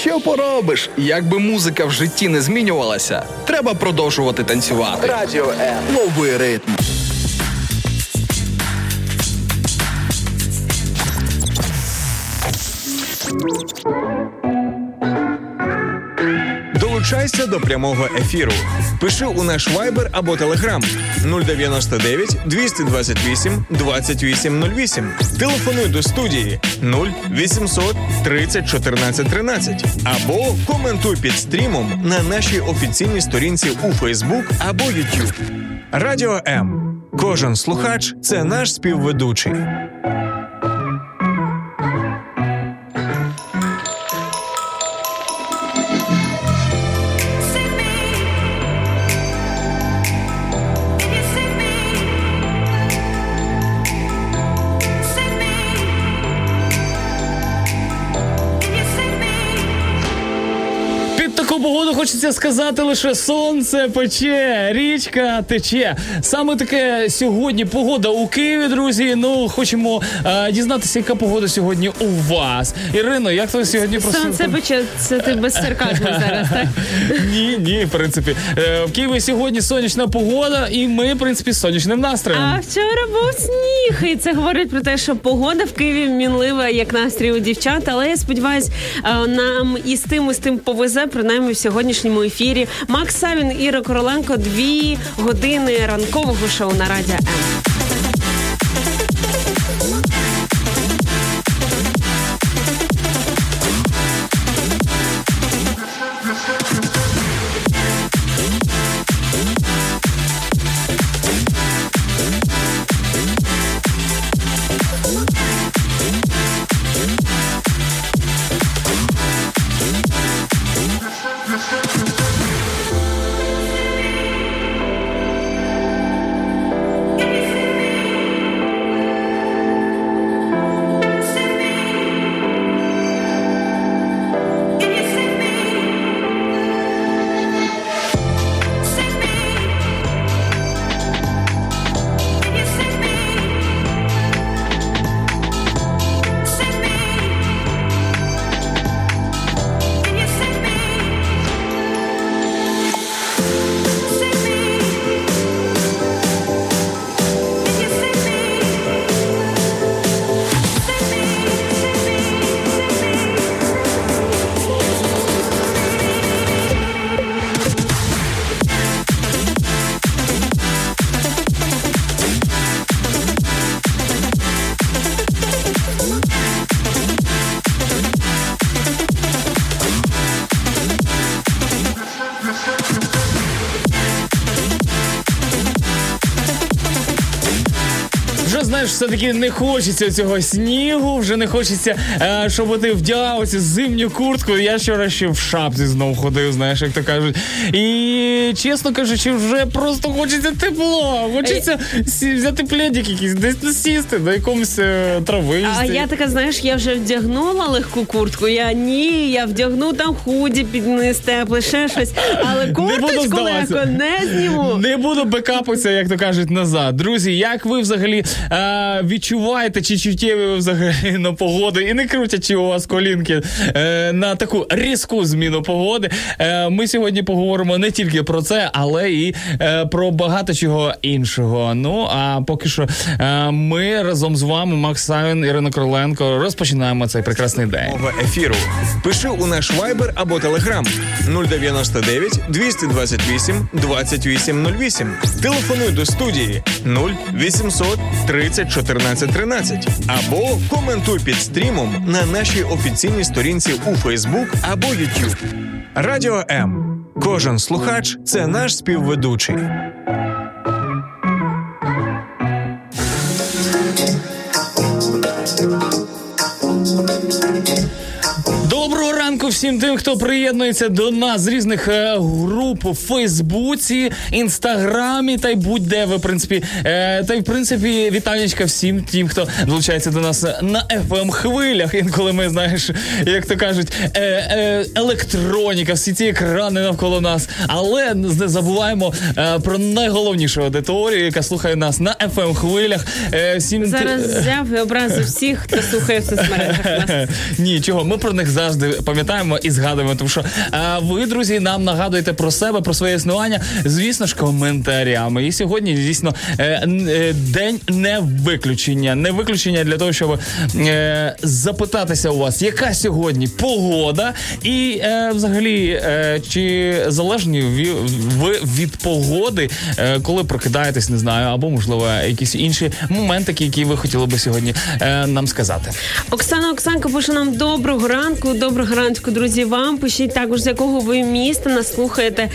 Що поробиш? Якби музика в житті не змінювалася, треба продовжувати танцювати. Радіо Е. Новий ритм. Долучайся до прямого ефіру. Пиши у наш вайбер або телеграм 099 228 2808. Телефонуй до студії 0800 30 14 13 або коментуй під стрімом на нашій офіційній сторінці у Фейсбук або YouTube. Радіо М. Кожен слухач це наш співведучий. Хочеться сказати лише сонце пече, річка тече. Саме таке сьогодні погода у Києві, друзі. Ну хочемо е, дізнатися, яка погода сьогодні у вас. Ірино, як ви сьогодні просто Сонце пече, це ти без сарказму зараз, так? ні, ні, в принципі. Е, в Києві сьогодні сонячна погода, і ми, в принципі, з сонячним настроєм. А вчора був сніг, і це говорить про те, що погода в Києві мінлива, як настрій у дівчат. Але я сподіваюся, нам і з тим, і з тим повезе, принаймні в сьогоднішньому ефірі. Макс Савін, Іра Короленко, дві години ранкового шоу на радіо М. Вже все таки не хочеться цього снігу, вже не хочеться, е, щоб ти вдягався зимню куртку. Я вчора ще в шапці знов ходив, знаєш, як то кажуть. І чесно кажучи, вже просто хочеться тепло. Хочеться сі- взяти пледик якийсь, десь насісти на якомусь е, трависті. А я така, знаєш, я вже вдягнула легку куртку. Я ні, я вдягну там худі під низ тепле, ще щось. Але курточку здаватися. легко не зніму. Не буду бекапитися, як то кажуть, назад. Друзі, як ви взагалі е, відчуваєте, чи чуттєві взагалі на погоду і не крутячи у вас колінки е, на таку різку зміну погоди? Е, ми сьогодні поговоримо не тільки про це, але і е, про багато чого іншого. Ну а поки що е, ми разом з вами, Макс Савін, Ірина Короленко, розпочинаємо цей прекрасний день. Мого ефіру. Пиши у наш вайбер або телеграм 099 228 2808. Телефонуй до студії 0800 30 14 13 або коментуй під стрімом на нашій офіційній сторінці у Фейсбук або YouTube. Радіо М. Кожен слухач це наш співведучий. Всім тим, хто приєднується до нас з різних е, груп у Фейсбуці, Інстаграмі та й будь-де ви, в принципі. Е, та й в принципі, вітанечка всім тим, хто долучається до нас на fm хвилях. Інколи ми знаєш, як то кажуть, е, е, електроніка, всі ці екрани навколо нас. Але не забуваємо е, про найголовнішу аудиторію, яка слухає нас на fm хвилях. Е, всім Зараз взяв і образив всіх, хто слухає в соцмережах нас. Ні, чого, ми про них завжди пам'ятаємо і згадуємо. Тому що а, ви, друзі, нам нагадуєте про себе, про своє існування, звісно ж, коментарями. І сьогодні дійсно е, е, день не виключення. Не виключення для того, щоб е, запитатися у вас, яка сьогодні погода, і е, взагалі, е, чи залежні ви від погоди, е, коли прокидаєтесь, не знаю, або можливо якісь інші моментики, які ви хотіли би сьогодні е, нам сказати. Оксана Оксанка пише нам доброго ранку. Доброго ранку, друзі. Вам пишіть також з якого ви міста нас слухаєте.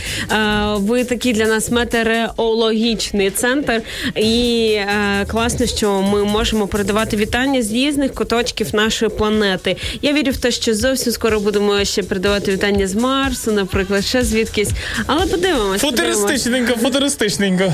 Ви такий для нас метеорологічний центр, і е, класно, що ми можемо передавати вітання з різних куточків нашої планети. Я вірю в те, що зовсім скоро будемо ще передавати вітання з Марсу, наприклад, ще звідкись. Але подивимось. подивимось. Футуристичненько, футуристичненько.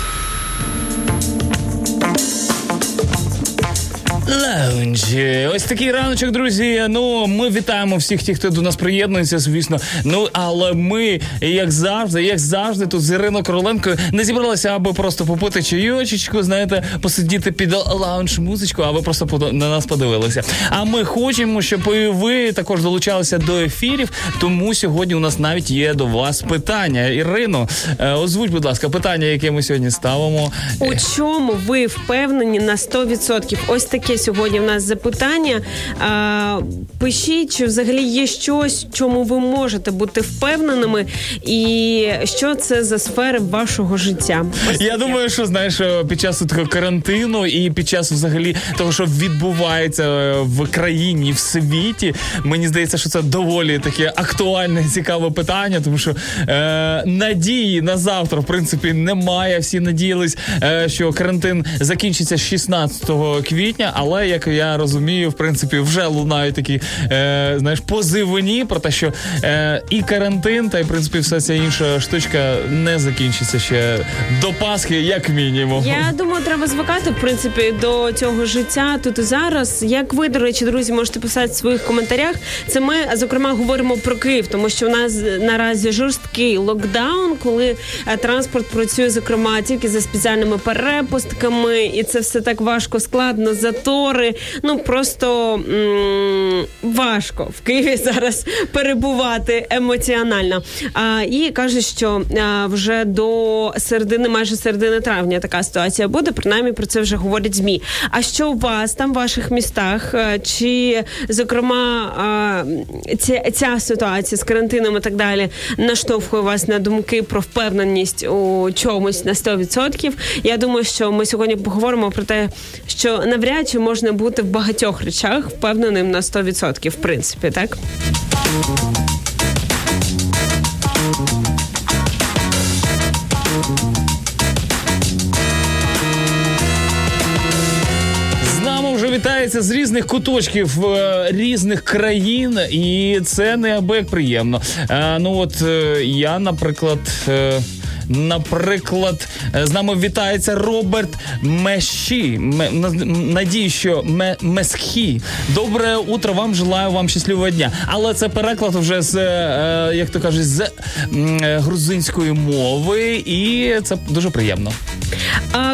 Ось такий раночок, друзі. Ну, ми вітаємо всіх тих, хто до нас приєднується, звісно. Ну, але ми, як завжди, як завжди, тут з Іриною Короленко не зібралися, аби просто попити чайочечку, знаєте, посидіти під лаунж музичку, а ви просто на нас подивилися. А ми хочемо, щоб і ви також долучалися до ефірів. Тому сьогодні у нас навіть є до вас питання. Ірино, е, озвуть, будь ласка, питання, яке ми сьогодні ставимо. У чому ви впевнені на 100%? Ось таке сьогодні в нас запитання. А, пишіть, чи взагалі є щось, чому ви можете бути впевненими, і що це за сфери вашого життя. Ось Я думаю, що знаєш, е, під час такого карантину і під час взагалі того, що відбувається е, в країні, в світі, мені здається, що це доволі таке актуальне, цікаве питання, тому що е, надії на завтра, в принципі, немає. Всі надіялись, е, що карантин закінчиться 16 квітня, але як я розумію, в принципі, вже лунають такі е, знаєш позивні про те, що е, і карантин, та й в принципі вся ця інша штучка не закінчиться ще до Пасхи, як мінімум. Я думаю, треба звикати в принципі до цього життя тут і зараз. Як ви, до речі, друзі, можете писати в своїх коментарях. Це ми зокрема говоримо про Київ, тому що в нас наразі жорсткий локдаун, коли е, транспорт працює зокрема тільки за спеціальними перепустками, і це все так важко, складно, затори. Ну просто м- важко в Києві зараз перебувати емоціонально. А, і каже, що а, вже до середини, майже середини травня така ситуація буде. Принаймні про це вже говорять змі. А що у вас там в ваших містах? Чи зокрема а, ця, ця ситуація з карантином і так далі наштовхує вас на думки про впевненість у чомусь на 100%? Я думаю, що ми сьогодні поговоримо про те, що навряд чи можна бути в багатьох речах впевненим на 100%, в принципі, так. Вітається з різних куточків е, різних країн, і це неабияк приємно. Е, ну от е, я, наприклад. Е, Наприклад, е, з нами вітається Роберт Меші. Ме- Надію, що Месхі. Добре утро вам желаю вам щасливого дня. Але це переклад вже з, е, як то кажуть, з е, грузинської мови, і це дуже приємно.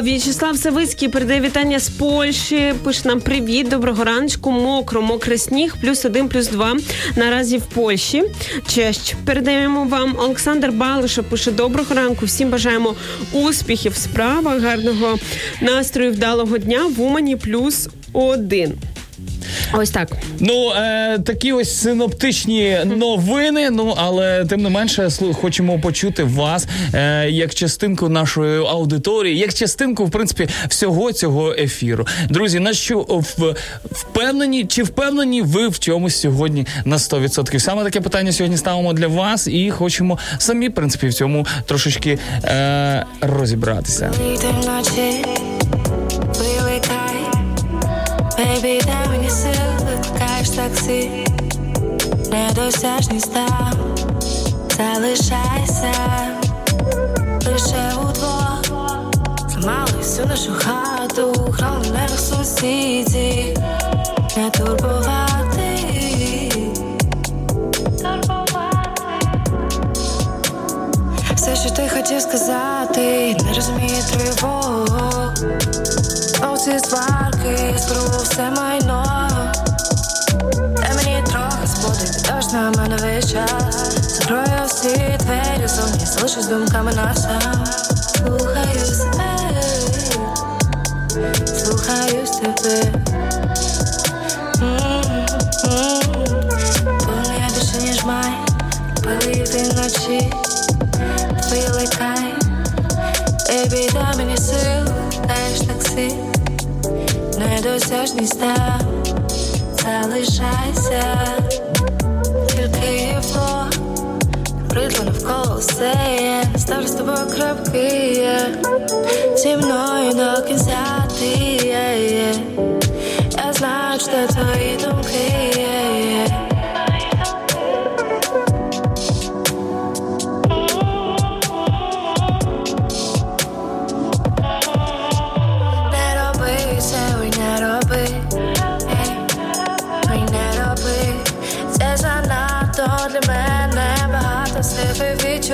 В'ячеслав Савицький передає вітання з Польщі. Пише нам привіт, доброго раночку. Мокро, мокрий сніг, плюс один, плюс два. Наразі в Польщі. Честь передаємо вам. Олександр Балиша пише доброго ранку. Всім бажаємо успіхів в справах, гарного настрою, вдалого дня. В Умані плюс один. Ось так. Ну, е, такі ось синоптичні новини. Ну, але тим не менше, слу- хочемо почути вас е, як частинку нашої аудиторії, як частинку, в принципі, всього цього ефіру. Друзі, на що в, впевнені чи впевнені ви в чомусь сьогодні на 100%? Саме таке питання сьогодні ставимо для вас і хочемо самі, в принципі, в цьому трошечки е, розібратися. Літи вночі виликай Бейбі, дай мені сил, викликаєш таксі Недосяжний став Залишайся Лише удвох Зламали всю нашу хату Храли нервах сусіді Не турбувати Все, що ти хотів сказати, не розуміє тривог Оці сварки, зберу все майно споди, дощ на мене весь час Закрою всі двері зовні, залишусь думками на сам Слухаю себе, слухаю себе. М-м-м. Коли я більше, ніж май, палити вночі. Викликай, Бейбі, дай мені сил, даєш таксі. Недосяжний став, залишайся притло навколо все є Ставлю з тобою крапки, є Зі мною до кінця ти є, є Я знаю, що це твої думки, є, є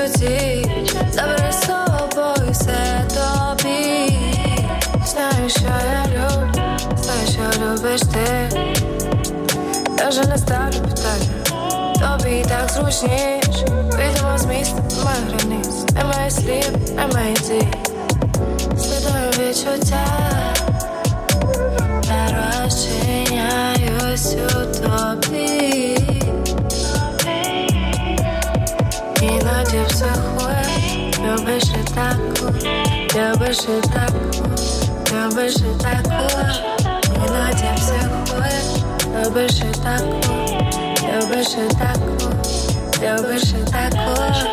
слів і відчуттів Забери з собою все тобі Знаю, що я люблю Знаю, що любиш ти Я вже не ставлю питання Тобі так зручніше Підемо з міста, немає границь Немає слів, немає дій Слідую відчуття, любиш і таку, іноді психує, любиш і таку, любиш і таку, любиш і таку. Доброго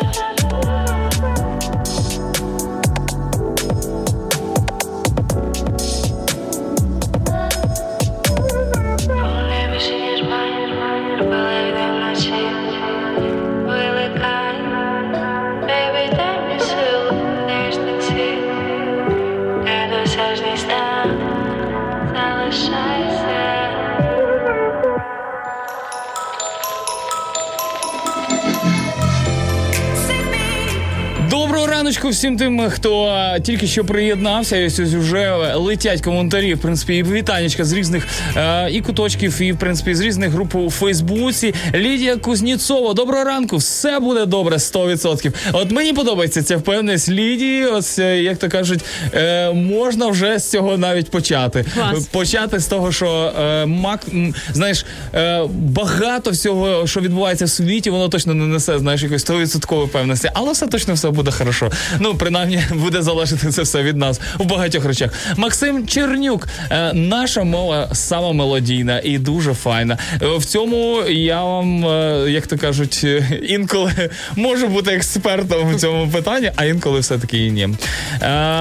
раночку всім тим, хто е, тільки що приєднався. І ось вже летять коментарі, в принципі, і вітанечка з різних е, і куточків, і в принципі з різних груп у Фейсбуці. Лідія Кузніцова, доброго ранку, все буде добре, 100%. От мені подобається ця впевненість Лідії. Ось е, як то кажуть, е, можна вже з цього навіть почати. Клас. Почати з того, що е, мак, знаєш, е, багато всього, що відбувається в світі, воно точно не несе, знаєш, якоїсь 100% певності, але все точно все буде хорошо. Ну, принаймні, буде залежати це все від нас у багатьох речах. Максим Чернюк, е, наша мова сама мелодійна і дуже файна. Е, В цьому я вам, е, як то кажуть, інколи можу бути експертом в цьому питанні, а інколи все-таки і ні.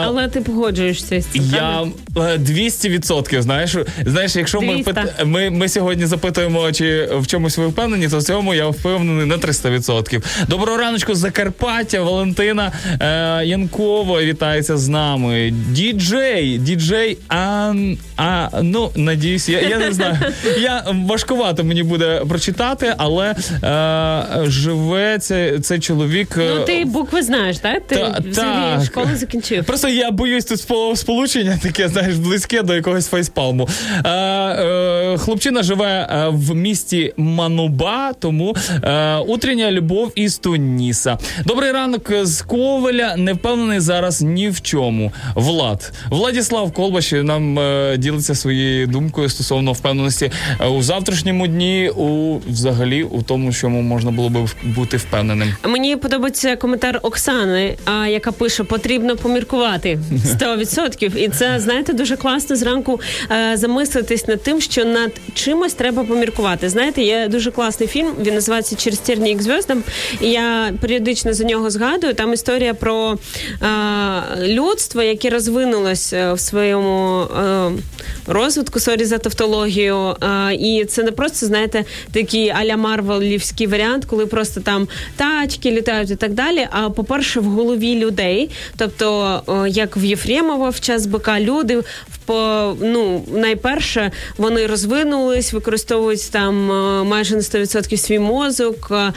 Але ти погоджуєшся з цим. я правда? е, 200%, знаєш, знаєш, якщо ми, ми, ми сьогодні запитуємо, чи в чомусь ви впевнені, то в цьому я впевнений на 300%. Доброго раночку, Закарпаття, Валентина е, Янкова вітається з нами. Діджей, діджей Ан. А, ну, надіюсь, я, я не знаю. Я важкувато мені буде прочитати, і е, живе цей, цей чоловік. е, Ну, ти букви знаєш, так? Ти Та- взагалі так. школу закінчив. Просто я боюсь тут сполучення таке, знаєш, близьке до якогось фейспалму. Е, е, хлопчина живе е, в місті Мануба, тому е, утрення любов із Туніса. Добрий ранок з Ковеля. Не впевнений зараз ні в чому. Влад. Владіслав Колбаш нам е, ділиться своєю думкою стосовно впевненості е, у завтрашньому дні, у взагалі у тому, чому можна було би бути впевненим. Мені подобається коментар Оксани, а, яка пише: потрібно поміркувати 100%. І це знаєте дуже класно зранку е, замислитись над тим, що над чимось треба поміркувати. Знаєте, є дуже класний фільм. Він називається Через терні к зв'яздам. Я періодично за нього згадую. Там історія про е, людство, яке розвинулось в своєму е, розвитку, sorry за тавтологію. Е, і це не просто знаєте такий аля Марвелівський варіант, коли просто там тачки літають і так далі. А по-перше, в голові людей, тобто як в Єфремова в час бика, люди в по ну найперше вони розвинулись, використовують там майже на 100% свій мозок. е, е,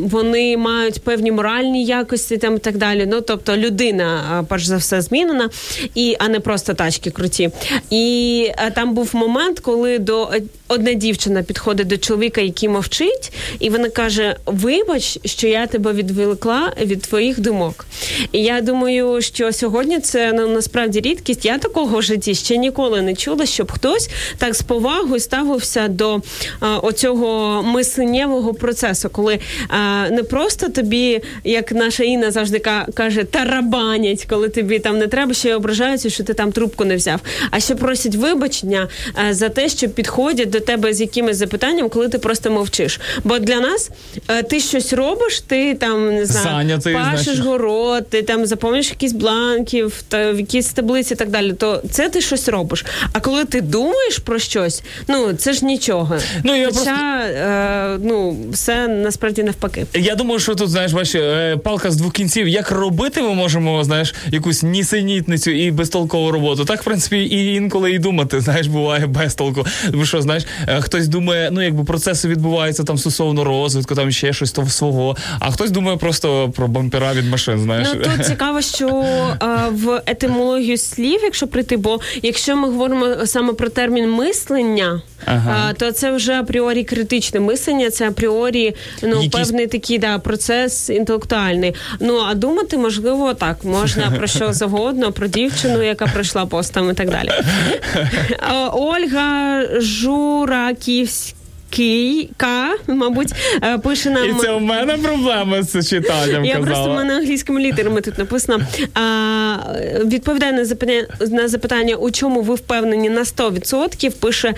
Вони мають певні моральні якості там і так далі. Ну тобто людина, е, перш за все, змінена, і а не просто тачки круті. І е, там був момент, коли до е, одна дівчина підходить до чоловіка, який мовчить, і вона каже: Вибач, що я тебе відволікла від твоїх думок. І я думаю, що сьогодні це ну, насправді рідкість. Я такого в житті ще ніколи не чула, щоб хтось так з повагою ставився до а, оцього мисленнєвого процесу, коли а, не просто тобі, як наша Інна завжди каже, тарабанять, коли тобі там не треба, ще й ображаються, що ти там трубку не взяв, а ще просять вибачення а, за те, що підходять до тебе з якимось запитанням, коли ти просто мовчиш. Бо для нас е, ти щось робиш, ти там не знаю, Зайнятий, пашеш значить. город, ти там заповниш якісь бланків, та в якісь таблиці і так далі, то це ти щось робиш. А коли ти думаєш про щось, ну це ж нічого. Ну, я Хоча е, ну, все насправді навпаки. Я думаю, що тут знаєш, бачиш, е, палка з двох кінців. Як робити, ми можемо, знаєш, якусь нісенітницю і безтолкову роботу. Так, в принципі, і інколи і думати, знаєш, буває без толку. Тому що, знаєш, хтось думає, ну якби процеси відбуваються там стосовно розвитку, там ще щось того свого. А хтось думає просто про бампера від машин. Знаєш, Ну тут цікаво, що е, в етимологію слів, якщо прийти, бо якщо ми говоримо саме про термін мислення, Ага. е, то це вже апріорі критичне мислення, це апріорі ну Якісь- певний такий да процес інтелектуальний. Ну а думати, можливо, так можна про що завгодно, про дівчину, яка пройшла постом і так далі. Е, Ольга Кийка, мабуть, е, пише нам. І це у мене проблеми з читанням. Я казала. просто в мене англійськими літерами тут написано. А, відповідає на запитання, на запитання, у чому ви впевнені на 100%, пише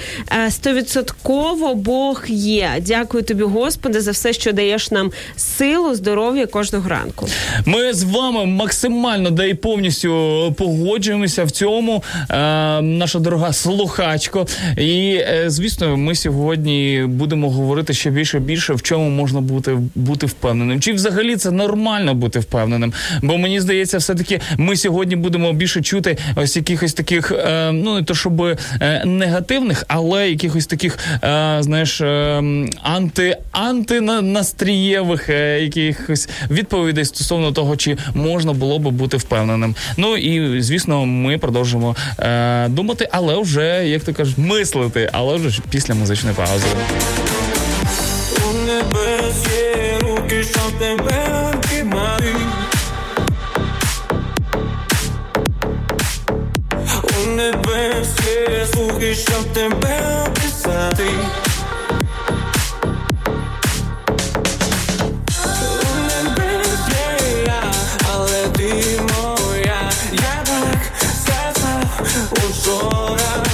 е, стовідсотково Бог є. Дякую тобі, Господи, за все, що даєш нам силу, здоров'я кожного ранку. Ми з вами максимально да і повністю погоджуємося в цьому, е, наша дорога слухачко. І е, звісно, ми сьогодні будемо говорити ще більше більше, в чому можна бути бути впевненим. Чи взагалі це нормально бути впевненим? Бо мені здається, все таки ми сьогодні будемо більше чути ось якихось таких, е, ну не то щоб е, негативних, але якихось таких, е, знаєш, е, анти антинастрієвих е, якихось відповідей стосовно того, чи можна було би бути впевненим. Ну і звісно, ми продовжимо е, думати, але вже як ти кажеш, мислити, але вже після музичної паузи. У небес є руки, що тебе обіймають. У небес є слуги, щоб тебе описати. У небес є я, але ти моя. Я так сказав учора.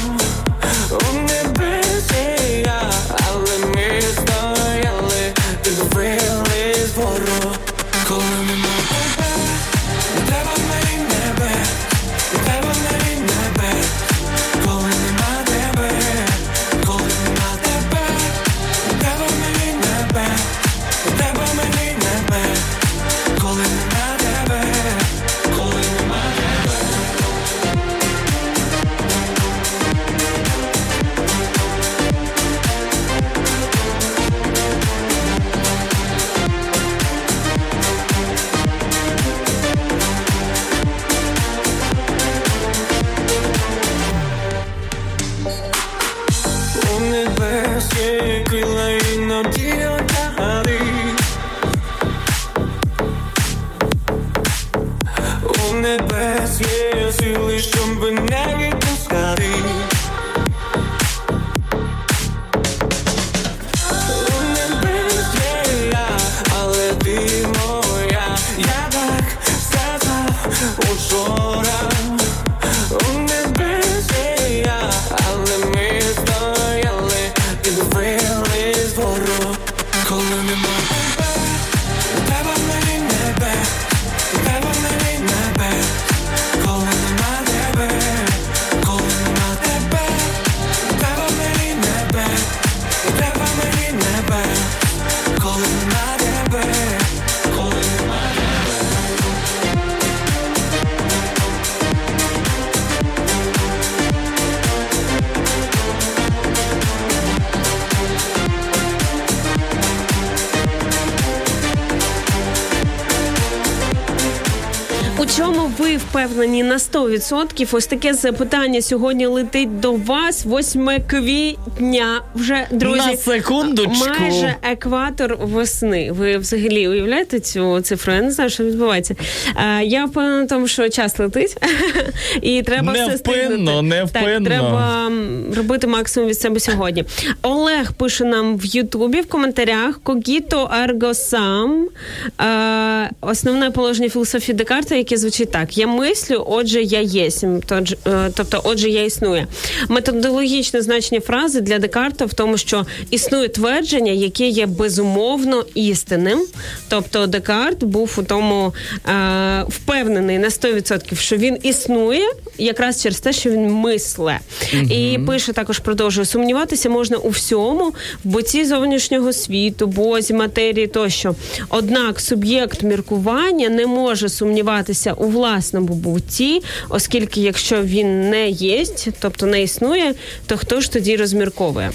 Впевнені на 100%? Ось таке запитання сьогодні летить до вас 8 квітня. Вже друзі, На секундочку. майже екватор весни. Ви взагалі уявляєте цю цифру? Я не знаю, що відбувається. Е, Я впевнена в тому, що час летить, і треба все Невпинно, стигнути. невпинно. Так, треба робити максимум від себе сьогодні. Олег пише нам в Ютубі в коментарях: Когіто ерго сам. Е, Основне положення філософії Декарта, яке звучить так: я мислю, отже, я єсмь. Е, Тобто, отже, я існую. Методологічне значення фрази для Декарта в тому, що існує твердження, яке є безумовно істинним. Тобто, Декарт був у тому е, впевнений на 100%, що він існує якраз через те, що він мисле. І пише також продовжує сумніватися можна у всьому, в боці зовнішнього світу, бозі, матерії тощо. Однак суб'єкт міркування не може сумніватися у власному бутті, оскільки якщо він не єсть, тобто не існує, то хто ж тоді розмірковує?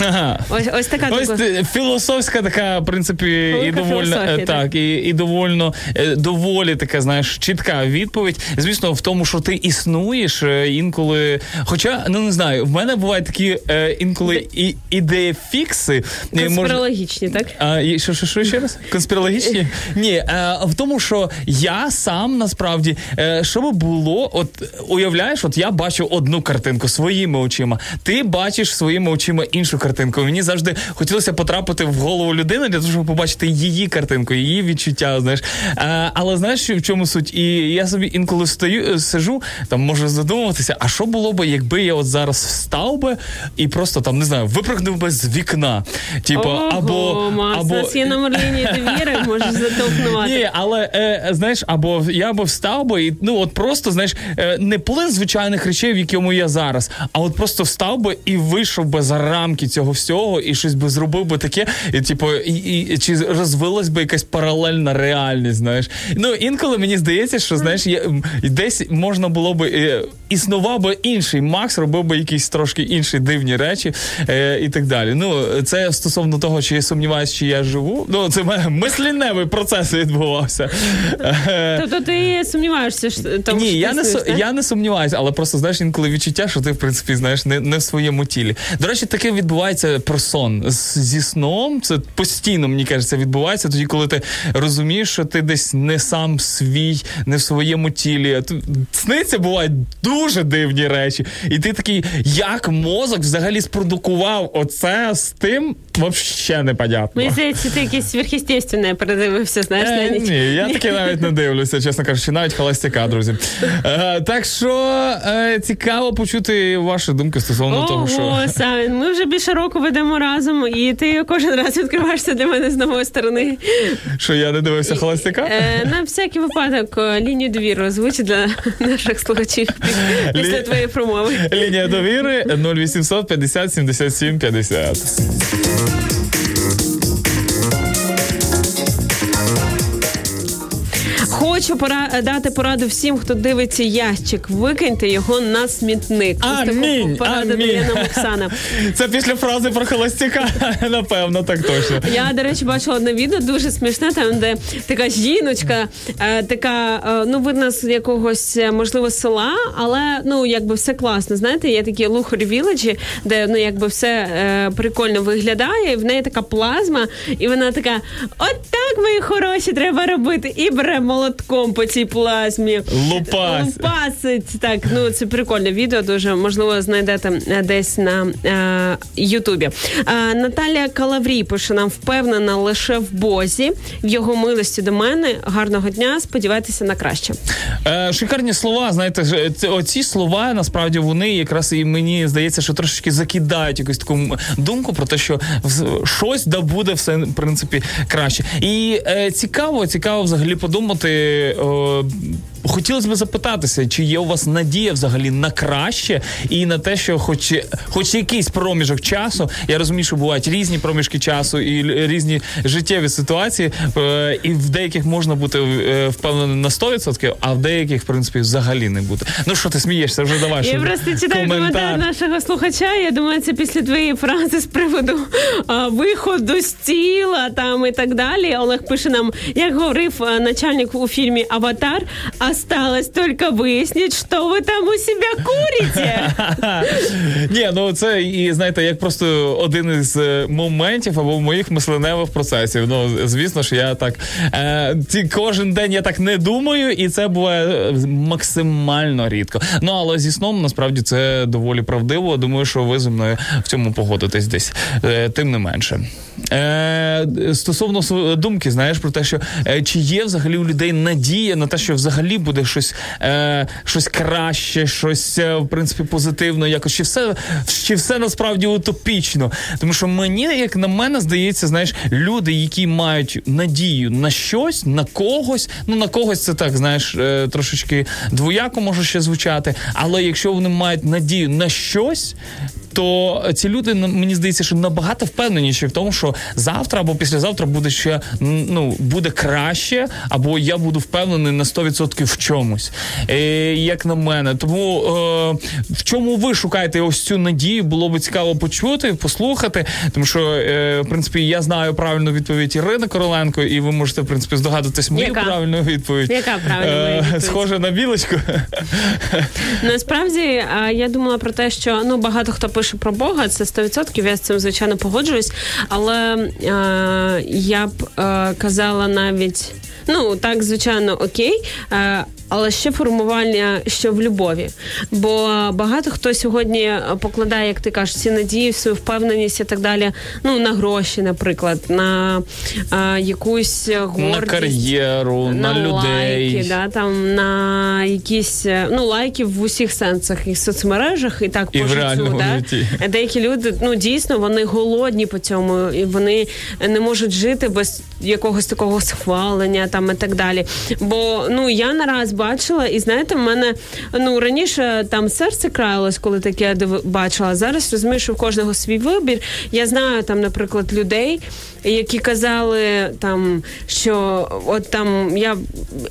Ага. Ось, ось така Ось думка. ти- філософська така, в принципі, і довольно е, так, і, і довольно е, доволі така, знаєш, чітка відповідь. Звісно, в тому, що ти існуєш е, інколи. Хоча, ну не знаю, в мене бувають такі е, інколи і ідеї фікси. Конспірологічні, так? А, і що, що, що ще раз? Конспірологічні? Ні, е, в тому, що я сам насправді, е, що би було, от уявляєш, от я бачу одну картинку своїми очима, ти бачиш своїми очима іншу картинку. Мені завжди хотілося потрапити в голову людини для того, щоб побачити її картинку, її відчуття. Знаєш, е, але знаєш, в чому суть? І я собі інколи стою, е, сижу, там можу задумуватися, а що було би, якби я от зараз встав би і просто там не знаю, випрыгнув би з вікна. Типу, Ого, або, Макс, або нас є номер лінії довіри, можеш зателефонувати. ні, але е, знаєш, або я би встав би і ну от просто знаєш, е, не плин звичайних речей, в якому я зараз, а от просто встав би і вийшов би за рамки цього всього, і щось би зробив би таке, і типу, і, і чи розвилась би якась паралельна реальність. Знаєш, ну інколи мені здається, що знаєш, є, десь можна було би е, існував би інший Макс, робив би якісь трошки інші дивні речі е, і так далі. Ну це стосовно того, чи я сумніваюся, чи я живу. Ну це мислінневий процес відбувався. Е, Тобто ти сумніваєшся, що тому, ні, що я ти не су- я не сумніваюся, але просто знаєш інколи відчуття, що ти в принципі знаєш не, не в своєму тілі. До речі, таке відбувається про сон зі сном. Це постійно мені кажеться, відбувається тоді, коли ти розумієш, що ти десь не сам свій, не в своєму тілі. Сниться бувають дуже дивні речі, і ти такий, як мозок взагалі спродукував оце з тим, взагалі непонятно. Мені здається, ти якесь сверхъестественне передивився, знаєш, на Е, ніч. ні, я таке навіть не дивлюся, чесно кажучи, навіть холостяка, друзі. Е, так що е, цікаво почути ваші думки стосовно того, що. Ого, Савін, ми вже більше року ведемо разом, і ти кожен раз відкриваєшся для мене з нової сторони. Що я не дивився холостяка? Е, на всякий випадок е, лінію довіри озвучу для наших слухачів після Лі- твоєї промови. Лінія довіри 0800 50 77 50. Хочу пора дати пораду всім, хто дивиться ящик. Викиньте його на смітник. Амінь, амінь. нам Оксана. Це після фрази про холостяка, напевно, так точно. Я, до речі, бачила одне відео дуже смішне, там, де така жіночка, е, така, е, ну, видно, з якогось, е, можливо, села, але ну, якби все класно. Знаєте, є такі лухарі віледжі, де ну, якби все прикольно виглядає, і в неї така плазма, і вона така: от так, мої хороші, треба робити. І бере молотком по цій плазмі. Лупась. Лупасить. Так, ну це прикольне відео. Дуже можливо знайдете е, десь на е, Ютубі. Е, Наталія Калаврій пише нам впевнена лише в Бозі, в його милості до мене. Гарного дня. Сподівайтеся на краще. Е, шикарні слова, знаєте, оці слова насправді вони якраз і мені здається, що трошечки закидають якусь таку думку про те, що щось да буде все в принципі краще. І е, цікаво, цікаво взагалі подумати. Е, Хотілося б запитатися, чи є у вас надія взагалі на краще і на те, що хоч, хоч якийсь проміжок часу, я розумію, що бувають різні проміжки часу і різні життєві ситуації, е, і в деяких можна бути е, впевненим на 100%, а в деяких, в принципі, взагалі не бути. Ну що ти смієшся? Вже давай. Я просто читаю коментар нашого слухача. Я думаю, це після твоєї фрази з приводу а, виходу з тіла там і так далі. Олег пише нам, як говорив начальник у фільмі Аватар, осталось тільки вияснити, що ви там у себе курите. Ні, ну це і знаєте, як просто один із е, моментів або моїх мисленевих процесів. Ну звісно ж, я так е, ці кожен день я так не думаю, і це буває е, максимально рідко. Ну але зі сном насправді це доволі правдиво. Думаю, що ви зі мною в цьому погодитесь десь. Е, тим не менше. Е, стосовно думки, знаєш про те, що е, чи є взагалі у людей надія на те, що взагалі буде щось, е, щось краще, щось е, в принципі позитивно, якось чи все, чи все насправді утопічно. Тому що мені, як на мене, здається, знаєш, люди, які мають надію на щось, на когось, ну на когось це так, знаєш, е, трошечки двояко може ще звучати. Але якщо вони мають надію на щось. То ці люди мені здається, що набагато впевненіші в тому, що завтра або післязавтра буде ще ну буде краще, або я буду впевнений на 100% в чомусь, е, як на мене. Тому е, в чому ви шукаєте ось цю надію? Було би цікаво почути, послухати, тому що е, в принципі я знаю правильну відповідь Ірини Короленко, і ви можете в принципі здогадуватись мою Яка? правильну відповідь. Яка правильна моя відповідь? Схоже на білочку. Насправді я думала про те, що ну багато хто пише про Бога, це 100%, я з цим звичайно погоджуюсь. Але е, я б е, казала навіть. Ну так, звичайно, окей, е, але ще формування, що в любові. Бо багато хто сьогодні покладає, як ти кажеш, всі надії, свою впевненість і так далі. Ну на гроші, наприклад, на е, якусь гордість. На кар'єру, на, людей. лайки, да, там на якісь ну лайків в усіх сенсах і в соцмережах, і так І по життю. Да? житті. Деякі люди ну дійсно вони голодні по цьому, і вони не можуть жити без якогось такого схвалення там і так далі. Бо ну я нараз бачила, і знаєте, в мене ну раніше там серце краялось, коли таке бачила. Зараз розумію, що в кожного свій вибір. Я знаю там, наприклад, людей. Які казали там, що от там я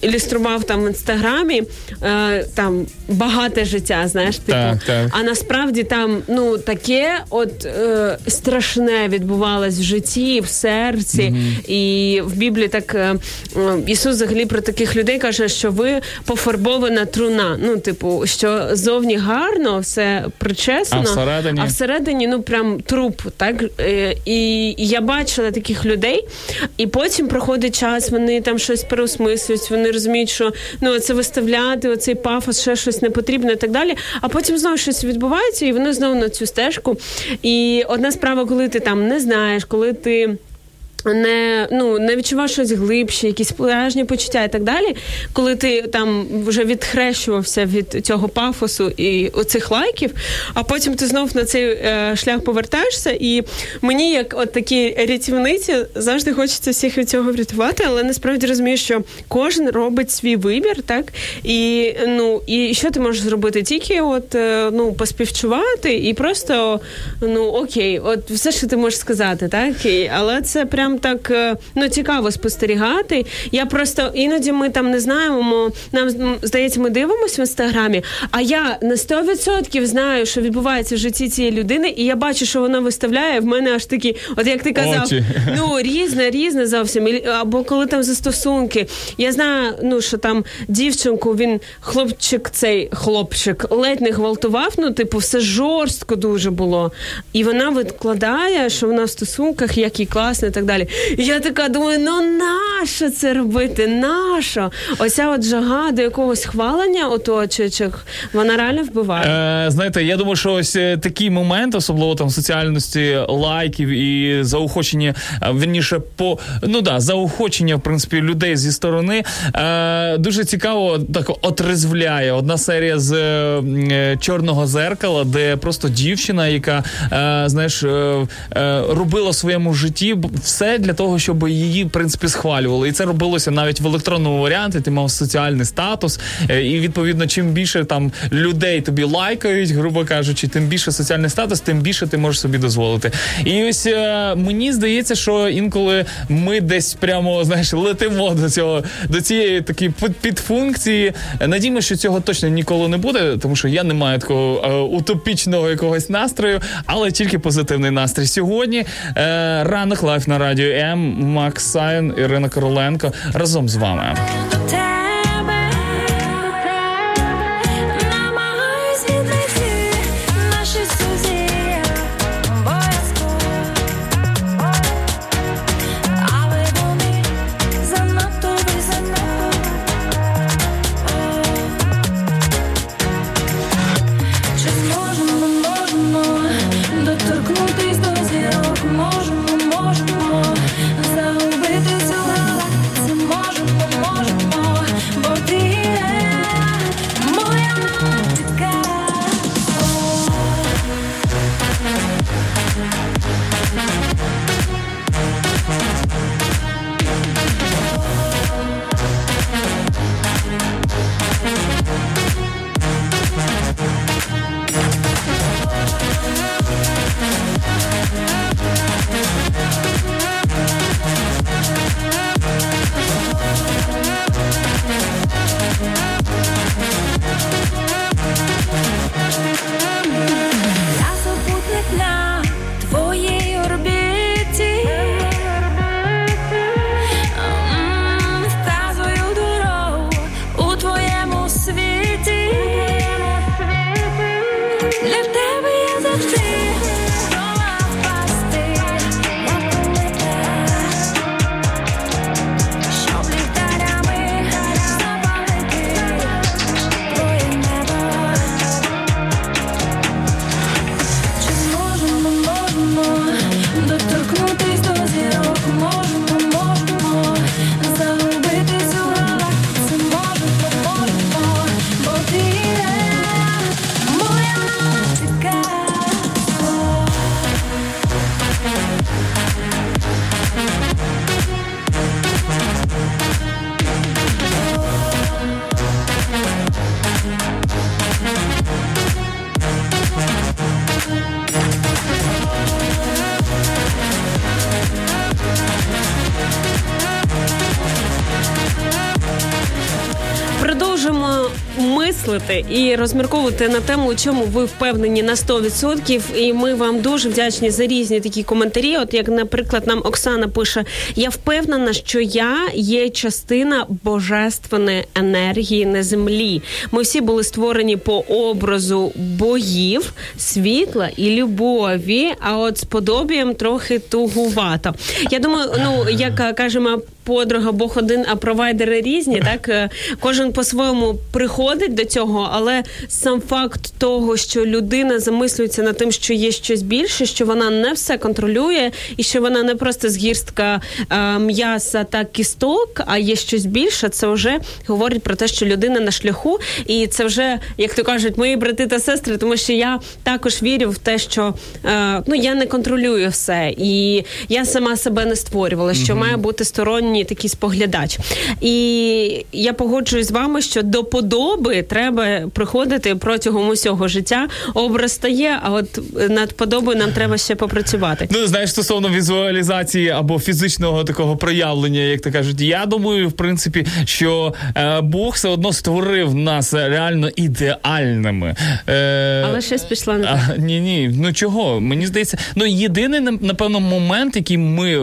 ілюстрував там в інстаграмі е, там багате життя, знаєш, типу. Так, так. А насправді там ну таке от е, страшне відбувалось в житті, в серці. І в Біблії так е, е, Ісус взагалі про таких людей каже, що ви пофарбована труна. Ну, типу, що зовні гарно, все причесано, А всередині? а всередині ну прям труп. Так Е, і, і я бачила таких людей, і потім проходить час, вони там щось переосмислюють, вони розуміють, що ну це виставляти, оцей пафос, ще щось не потрібно і так далі. А потім знову щось відбувається, і вони знову на цю стежку. І одна справа, коли ти там не знаєш, коли ти. Не ну не відчував щось глибше, якісь пляжні почуття і так далі. Коли ти там вже відхрещувався від цього пафосу і оцих лайків, а потім ти знов на цей е, шлях повертаєшся, і мені, як от такі рятівниці, завжди хочеться всіх від цього врятувати, але насправді розумію, що кожен робить свій вибір, так і ну і що ти можеш зробити? Тільки от е, ну поспівчувати і просто ну окей, от все, що ти можеш сказати, так і, але це прям так е, ну цікаво спостерігати. Я просто іноді ми там не знаємо. Нам здається, ми дивимося в інстаграмі. А я на 100% знаю, що відбувається в житті цієї людини, і я бачу, що вона виставляє. В мене аж такі, от як ти казав, Очі. ну різне, різне зовсім. Або коли там застосунки. Я знаю, ну що там дівчинку, він хлопчик, цей хлопчик ледь не гвалтував. Ну, типу, все жорстко дуже було. І вона викладає, що вона в стосунках, як їй класно і так далі. Я така думаю, ну нащо це робити? Нащо? Оця от жага до якогось хвалення оточуючих, вона реально вбиває. Е, знаєте, я думаю, що ось е, такий момент, особливо там соціальності лайків і заохочення, е, вірніше, по ну да, заохочення, в принципі, людей зі сторони. Е, дуже цікаво так отрезвляє. Одна серія з е, чорного зеркала, де просто дівчина, яка е, знаєш, е, е, робила в своєму житті б- все для того, щоб її в принципі схвалювали. І це робилося навіть в електронному варіанті. Ти мав соціальний статус, е, і відповідно, чим більше там людей тобі лайкають, грубо кажучи, тим більше соціальний статус, тим більше ти можеш собі дозволити. І ось е, мені здається, що інколи ми десь прямо знаєш летимо до цього до цієї такої під- підфункції. Надіємо, що цього точно ніколи не буде, тому що я не маю такого е, утопічного якогось настрою, але тільки позитивний настрій. Сьогодні е, ранок live на радіо М. Макс Савін, Ірина Короленко разом з вами. Мислити і розмірковувати на тему, у чому ви впевнені на 100%. І ми вам дуже вдячні за різні такі коментарі. От як, наприклад, нам Оксана пише: я впевнена, що я є частина божественної енергії на землі. Ми всі були створені по образу богів, світла і любові. А от з подобієм трохи тугувато. Я думаю, ну як каже подруга, Бог один, а провайдери різні. Так Е, кожен по-своєму приходить до цього, але сам факт того, що людина замислюється над тим, що є щось більше, що вона не все контролює, і що вона не просто згірстка е, м'яса та кісток, а є щось більше. Це вже говорить про те, що людина на шляху, і це вже, як то кажуть, мої брати та сестри, тому що я також вірю в те, що е, ну я не контролюю все, і я сама себе не створювала, що має бути сторонній такий споглядач. І я погоджуюсь з вами, що до подоби треба приходити протягом усього життя. Образ стає, а от над подобою нам треба ще попрацювати. Ну, знаєш, стосовно візуалізації або фізичного такого проявлення, як то кажуть, я думаю, в принципі, що е, Бог все одно створив нас реально ідеальними. Е, Але щось пішла не так. Ні, ні, ну чого? Мені здається, ну єдиний на- напевно момент, який ми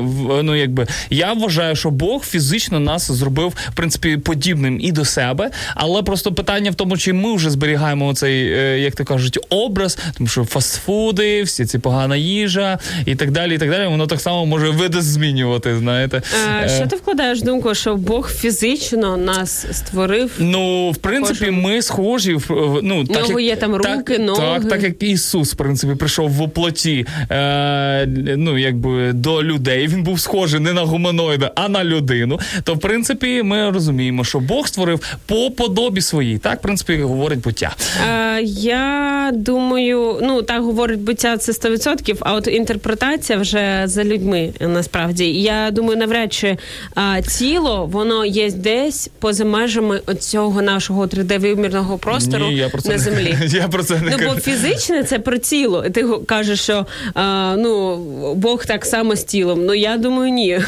ну якби я вважаю, що Бог фізично нас зробив в принципі подібним і до себе, але просто питання в тому, чи ми вже зберігаємо цей, як то кажуть, образ, тому що фастфуди, всі ці погана їжа і так далі. І так далі, воно так само може видозмінювати. Знаєте, Е, Що ти вкладаєш думку, що Бог фізично нас створив? Ну, в принципі, Кожен. ми схожі. Ну, так, нього як- є там так, руки, ноги. Так, так як Ісус, в принципі, прийшов в оплоті е, ну, якби, до людей. Він був схожий не на гуманоїда, а на людину. То, в принципі, ми розуміємо, що Бог створив по подобі своїй. Так, в принципі, говорить буття. Е, я думаю, ну так говорить буття це 100%, а от інтерпретація вже за людьми насправді. Я думаю, навряд чи а, тіло воно є десь поза межами цього нашого 3D-вимірного простору Ні, я про це на не- землі. Я про це не Ну, бо фізичне це про тіло. Ти кажеш, що а, ну Бог так само з тілом. Ну я думаю, ні.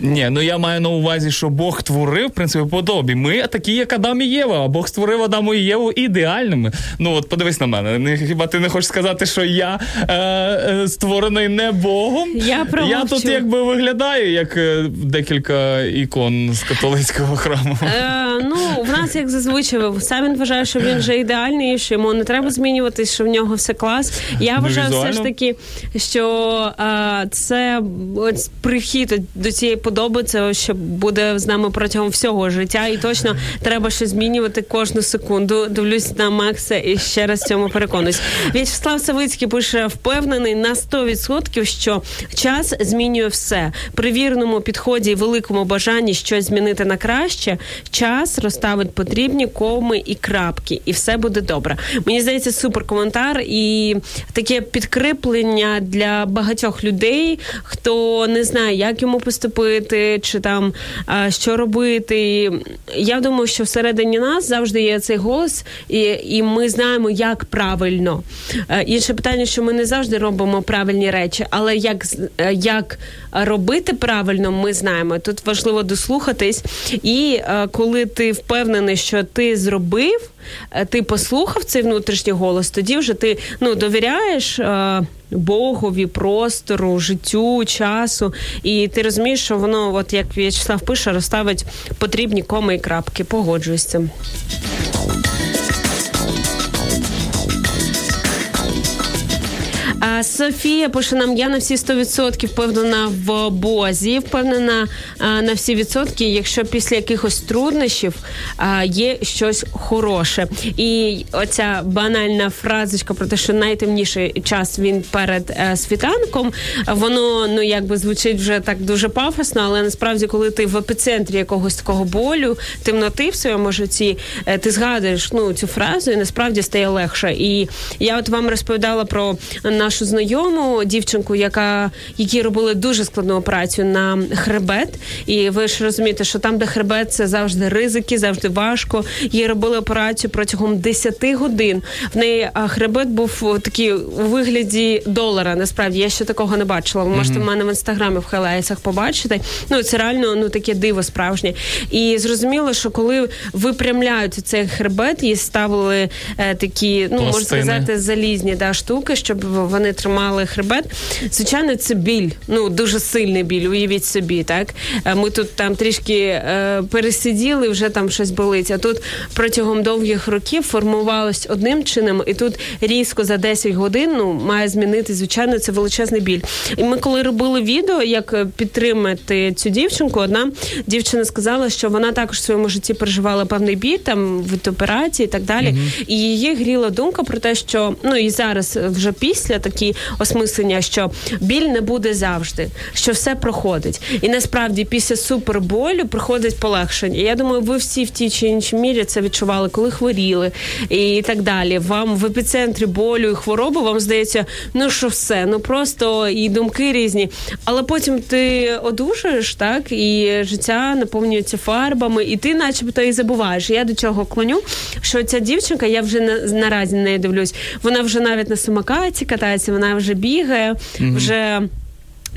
Ні, ну я маю на увазі, що Бог творив, в принципі, подобі. Ми такі, як Адам і Єва. А Бог створив Адаму і Єву ідеальними. Ну от подивись на мене. Хіба ти не хочеш сказати, що я е, е, створений не Богом? Я промовчу. Я тут якби виглядаю як е, декілька ікон з католицького храму. Е, ну, в нас як зазвичай сам він вважає, що він вже ідеальний, що йому не треба змінюватись, що в нього все клас. Я Ну, вважаю все ж таки, що е, це ось прихід до цієї подоби, це ось що буде з нами протягом всього життя, і точно треба щось змінювати кожну секунду. Дивлюсь на Макса і ще раз цьому переконуюсь. В'ячеслав Савицький пише впевнений на 100%, що час змінює все. При вірному підході і великому бажанні щось змінити на краще, час розставить потрібні коми і крапки, і все буде добре. Мені здається, супер коментар і таке підкріплення для багатьох людей, хто не знає, як йому поступити, чи там що робити. Я думаю, що всередині нас завжди є цей голос, і, і ми знаємо, як правильно. Е, Інше питання, що ми не завжди робимо правильні речі, але як, е, як робити правильно, ми знаємо. Тут важливо дослухатись. І е, коли ти впевнений, що ти зробив, ти послухав цей внутрішній голос, тоді вже ти ну, довіряєш. е, Богові, простору, життю, часу, і ти розумієш, що воно, от як В'ячеслав пише, розставить потрібні коми і крапки. Погоджуюсь з. Софія пише нам: я на всі 100% впевнена в Бозі, впевнена на всі відсотки, якщо після якихось труднощів є щось хороше. І оця банальна фразочка про те, що найтемніший час він перед е, світанком, воно ну якби звучить вже так дуже пафосно, але насправді, коли ти в епіцентрі якогось такого болю, темноти в своєму житті, е, ти згадуєш ну цю фразу, і насправді стає легше. І я от вам розповідала про нашу нашу знайому дівчинку, яка якій робили дуже складну операцію на хребет. І ви ж розумієте, що там, де хребет, це завжди ризики, завжди важко. Їй робили операцію протягом 10 годин. В неї хребет був такий у вигляді долара. Насправді я ще такого не бачила. Ви можете в мене в інстаграмі в хайлайтсах побачити. Ну це реально ну таке диво справжнє. І зрозуміло, що коли випрямляють цей хребет, їй ставили е, такі, ну можна сказати, залізні да, штуки, щоб вони тримали хребет. Звичайно, це біль, ну дуже сильний біль. Уявіть собі, так Е, ми тут там трішки е, пересиділи, вже там щось болить. А тут протягом довгих років формувалось одним чином, і тут різко за 10 годин ну має змінити. Звичайно, це величезний біль. І ми, коли робили відео, як е, підтримати цю дівчинку, одна дівчина сказала, що вона також в своєму житті переживала певний біль там від операції і так далі. І її гріла думка про те, що ну і зараз е, вже після такі осмислення, що біль не буде завжди, що все проходить. І насправді після суперболю приходить полегшення. Я думаю, ви всі в тій чи іншій мірі це відчували, коли хворіли і так далі. Вам в епіцентрі болю і хвороби вам здається, ну що все, ну просто і думки різні. Але потім ти одужуєш, так і життя наповнюється фарбами, і ти, начебто, і забуваєш. Я до чого клоню, що ця дівчинка, я вже на, наразі на неї дивлюсь, вона вже навіть на самокаті катається, вона вже бігає, вже.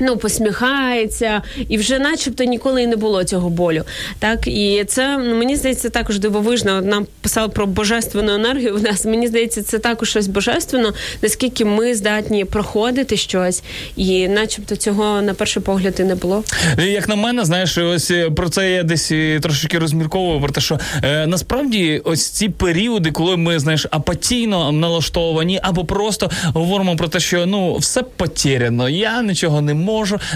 Ну, посміхається, і вже, начебто, ніколи і не було цього болю. Так і це ну, мені здається також дивовижно. Нам писали про божественну енергію. В нас мені здається, це також щось божественно, наскільки ми здатні проходити щось, і начебто цього на перший погляд і не було. Як на мене, знаєш, ось е, про це я десь е, трошечки розмірковував, про те, що е, насправді ось ці періоди, коли ми знаєш апатійно налаштовані, або просто говоримо про те, що ну все потеряно, я нічого не можу,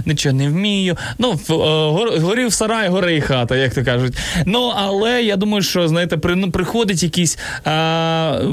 нічого не вмію. Ну в, е, горів сарай, горе і хата, як то кажуть. Ну але я думаю, що знаєте, при, ну, приходить якийсь е,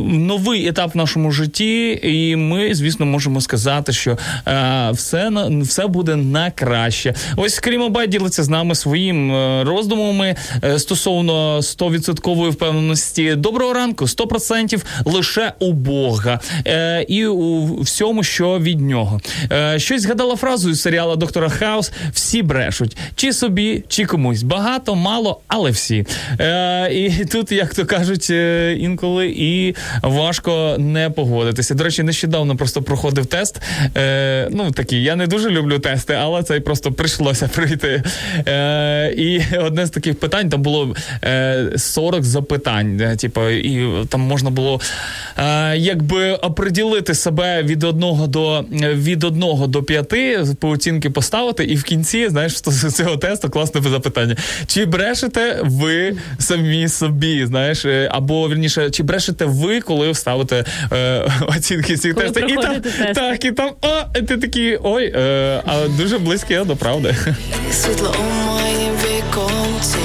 новий етап в нашому житті, і ми, звісно, можемо сказати, що е, все все буде на краще. Ось Крім Обай ділиться з нами своїм е, роздумами е, стосовно 100% впевненості. Доброго ранку, 100% лише у Бога е, і у всьому, що від нього. Е, щось згадала фразу із серіалу Доктора Хаус: всі брешуть, чи собі, чи комусь. Багато, мало, але всі. Е, і тут, як то кажуть, е, інколи і важко не погодитися. До речі, нещодавно просто проходив тест. Е, ну такий, я не дуже люблю тести, але цей просто прийшлося пройти. Е, і одне з таких питань там було е, 40 запитань. Де, типу, і там можна було е, якби оприділити себе від одного до від одного до п'яти оцінки поставити, і в кінці, знаєш, з цього тесту класне запитання. Чи брешете ви самі собі? Знаєш, е, або вірніше, чи брешете ви, коли ставите е, оцінки цих тестів? І там, тест. так, і там, о, ти такий, ой, е, а дуже близьке до правди. Світло у моїм віконці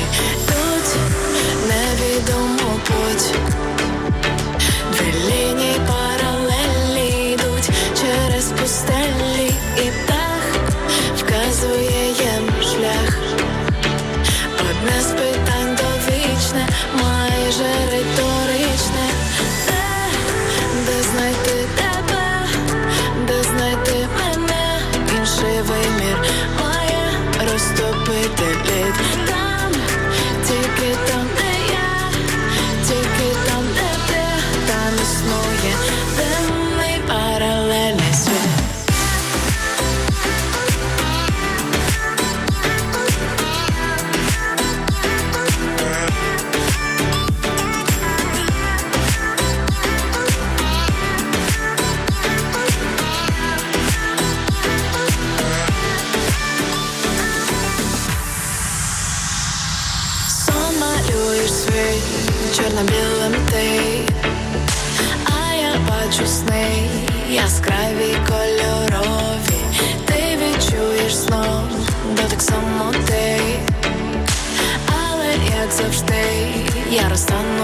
я розтану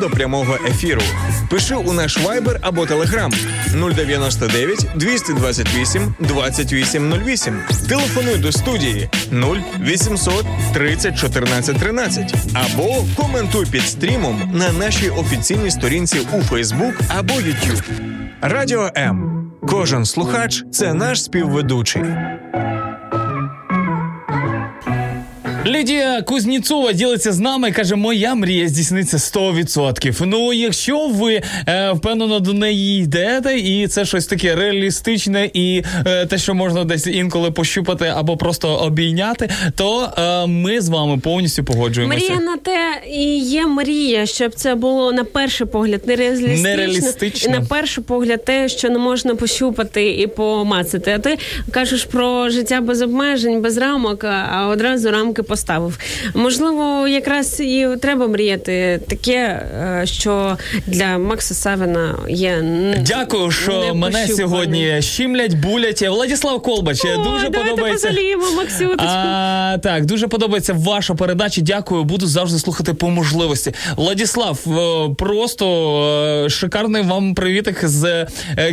до прямого ефіру. Пиши у наш Viber або Telegram 099 228 2808. Телефонуй до студії 0800 30 14 13 або коментуй під стрімом на нашій офіційній сторінці у Facebook або YouTube. Радіо М. Кожен слухач це наш співведучий. Лідія Кузніцова ділиться з нами і каже: моя мрія здійсниться 100%. Ну, якщо ви е, впевнено до неї йдете, і це щось таке реалістичне, і е, те, що можна десь інколи пощупати або просто обійняти, то е, ми з вами повністю погоджуємося. Мрія на те і є мрія, щоб це було на перший погляд нереалістично, Нереалістично. і на перший погляд те, що не можна пощупати і помацати. А ти кажеш про життя без обмежень, без рамок, а одразу рамки поставив. Можливо, якраз і треба мріяти таке, е, що для Макса Савіна є Дякую, що мене сьогодні щімлять, булять. Владислав Колбач, О, дуже подобається. позаліємо А, так, дуже подобається ваша передача. Дякую, буду завжди слухати по можливості. Владіслав, е, просто е, шикарний вам привітик з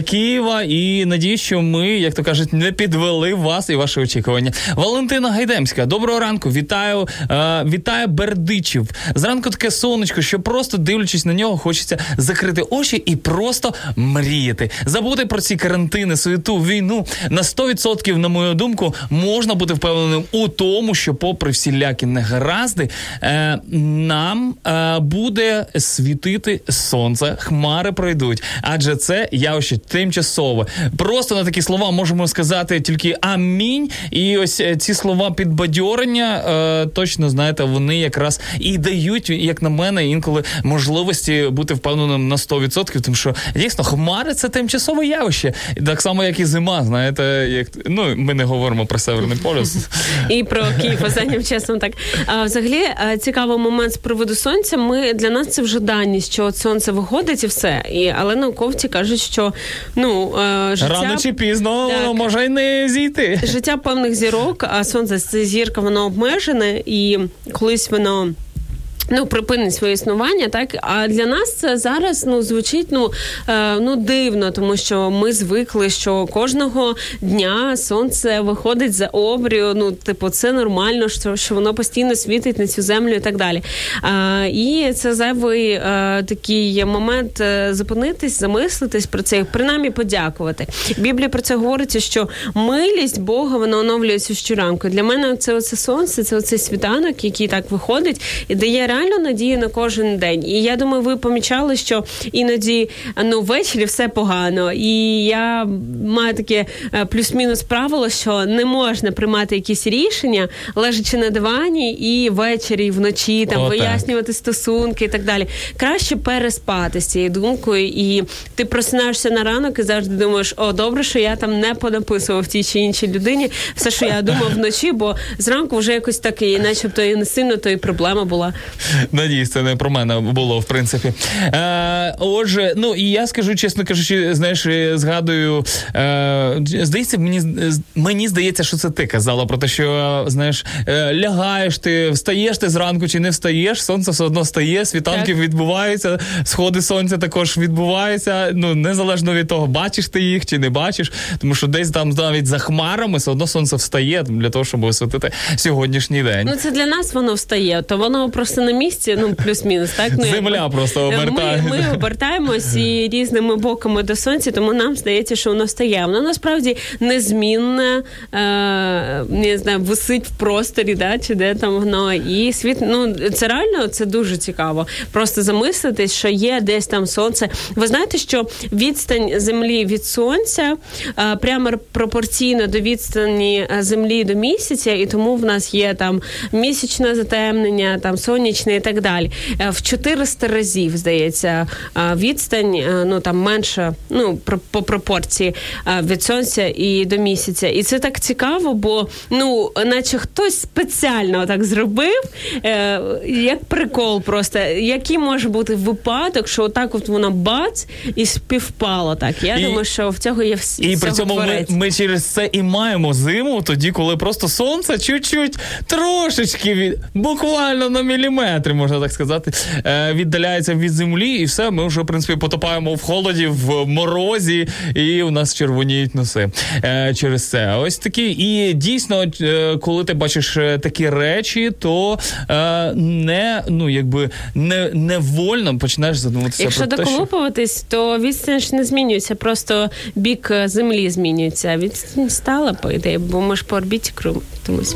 Києва. І надію, що ми, як то кажуть, не підвели вас і ваші очікування. Валентина Гайдемська, доброго ранку. Вітаю, е, вітаю Бердичів. Зранку таке сонечко, що просто дивлячись на нього, хочеться закрити очі і просто мріяти. Забути про ці карантини, суету, війну на 100%, на мою думку, можна бути впевненим у тому, що, попри всілякі негаразди, е, нам е, буде світити сонце, хмари пройдуть, адже це явище тимчасове. Просто на такі слова можемо сказати тільки амінь. І ось е, ці слова підбадьорення, е, точно знаєте, вони якраз і дають, як на мене, інколи можливості бути впевненим на 100%, тому що дійсно хмари це тимчасове явище. Так само, як і зима, знаєте, як ну ми не говоримо про Северний полюс. І про Київ останнім часом так. А, взагалі, цікавий момент з приводу сонця. Ми для нас це вже даність, що от сонце виходить і все. І але науковці кажуть, що ну е, життя Рано чи пізно Так. може й не зійти. життя певних зірок, а сонце це зірка, воно обмежене, і колись воно. Ну, припинить своє існування, так а для нас це зараз ну звучить ну, е, ну дивно, тому що ми звикли, що кожного дня сонце виходить за обрію. Ну, типу, це нормально, що, що воно постійно світить на цю землю і так далі. А, і це зайвий е, такий момент е, зупинитись, замислитись про це, принаймні подякувати. В Біблії про це говориться, що милість Бога вона оновлюється щоранку. Для мене це оце сонце, це оцей світанок, який так виходить і дає реально надію на кожен день. І я думаю, ви помічали, що іноді ну ввечері все погано. І я маю таке е, плюс-мінус правило, що не можна приймати якісь рішення, лежачи на дивані, і ввечері, і вночі там О, так. вияснювати стосунки і так далі. Краще переспати з цією думкою, і ти просинаєшся на ранок і завжди думаєш, о, добре, що я там не понаписував тій чи іншій людині все, що я думав вночі, бо зранку вже якось так і начебто і не сильно то і проблема була. Надіюсь, це не про мене було, в принципі. Е, отже, ну і я скажу, чесно кажучи, знаєш, е, згадую, е, здається, мені мені здається, що це ти казала про те, що знаєш, е, лягаєш ти, встаєш ти зранку чи не встаєш, сонце все одно стає, світанки Так. відбуваються, сходи сонця також відбуваються. Ну незалежно від того, бачиш ти їх чи не бачиш, тому що десь там навіть за хмарами все одно сонце встає для того, щоб освітити сьогоднішній день. Ну це для нас воно встає, то воно просто не місці, ну плюс-мінус, так ну Земля просто обертає. Ми, ми обертаємось і різними боками до сонця, тому нам здається, що воно стає. Воно насправді незмінне, е, не знаю, висить в просторі, да, чи де там воно. І світ, ну це реально це дуже цікаво. Просто замислитись, що є десь там сонце. Ви знаєте, що відстань землі від сонця е, прямо пропорційно до відстані е, землі до місяця, і тому в нас є там місячне затемнення, там сонячне і так далі. Е, В 400 разів здається е, відстань, е, ну там менше, ну по пропорції від сонця і до місяця. І це так цікаво, бо ну, наче хтось спеціально так зробив, як прикол, просто який може бути випадок, що отак от воно бац і співпало так. Я І- думаю, що в цього є всі. І при цьому ми, ми через це і маємо зиму, тоді, коли просто сонце чуть-чуть трошечки від буквально на міліметри, можна так сказати, е, віддаляється від землі, і все, ми вже в принципі потопаємо в холоді, в морозі, і у нас червоніють носи е, через це. Ось такі. І дійсно, е, коли ти бачиш такі речі, то не ну якби не невольно починаєш задумуватися Якщо про те, що... то відстань ж не змінюється, просто бік землі змінюється. Відстань стала, по ідеї, бо ми ж по орбіті крутимось.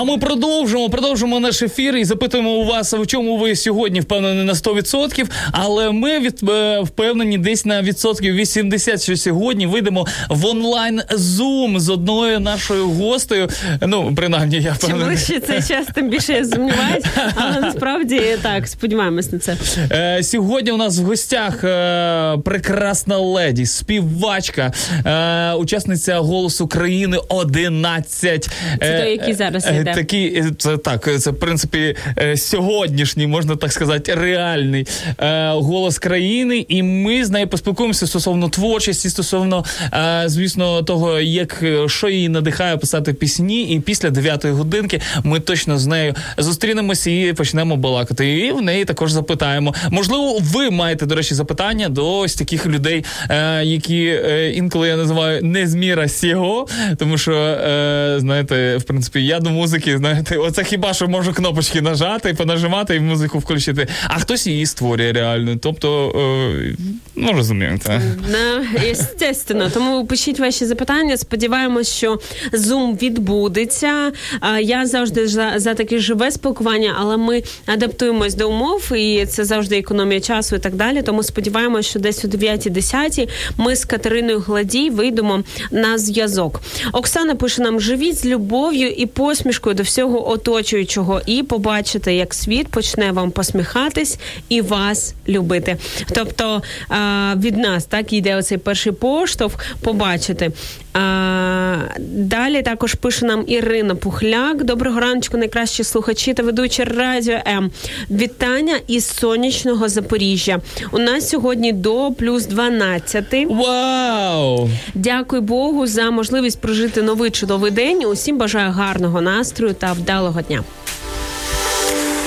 А ми продовжимо, продовжимо наш ефір і запитуємо у вас, в чому ви сьогодні впевнені на 100%, але ми від, е, впевнені десь на відсотків 80, що сьогодні вийдемо в онлайн зум з одною нашою гостею. Ну, принаймні, я Чим впевнений. ближче цей час, тим більше я сумніваюся. Але насправді так, сподіваємось на це. Е, сьогодні у нас в гостях е, прекрасна леді, співачка, е, учасниця голосу країни 11. Це той, який зараз е, йде. Такий, е, це так, це в принципі е, сьогоднішній, можна так сказати, реальний е, голос країни. І ми з нею поспілкуємося стосовно творчості, стосовно, е, звісно, того, як е, що її надихає писати пісні. І після 9-ї годинки ми точно з нею зустрінемося і почнемо балакати. І в неї також запитаємо. Можливо, ви маєте, до речі, запитання до ось таких людей, е, які е, інколи я називаю не з міра сього, тому що, е, знаєте, в принципі, я до музики, знаєте, оце хіба що можу кнопочки нажати, понажимати і музику включити, а хтось її створює реально. Тобто, е, ну розумієте. Ну, естественно. Тому пишіть ваші запитання. Сподіваємось, що Zoom відбудеться. Я завжди за, за таке живе спілкування, але ми адаптуємось до умов, і це завжди економія часу і так далі. Тому сподіваємось, що десь о 9-10 ми з Катериною Гладій вийдемо на зв'язок. Оксана пише нам: живіть з любов'ю і посмішкою до всього оточуючого, і побачите, як світ почне вам посміхатись і вас любити. Тобто а, від нас так йде оцей перший поштовх побачити. А, далі також пише нам Ірина Пухляк. Доброго раночку, найкращі слухачі та ведучі радіо М. Вітання із сонячного Запоріжжя. У нас сьогодні до плюс 12. Вау! Дякую Богу за можливість прожити новий чудовий день. Усім бажаю гарного настрою та вдалого дня.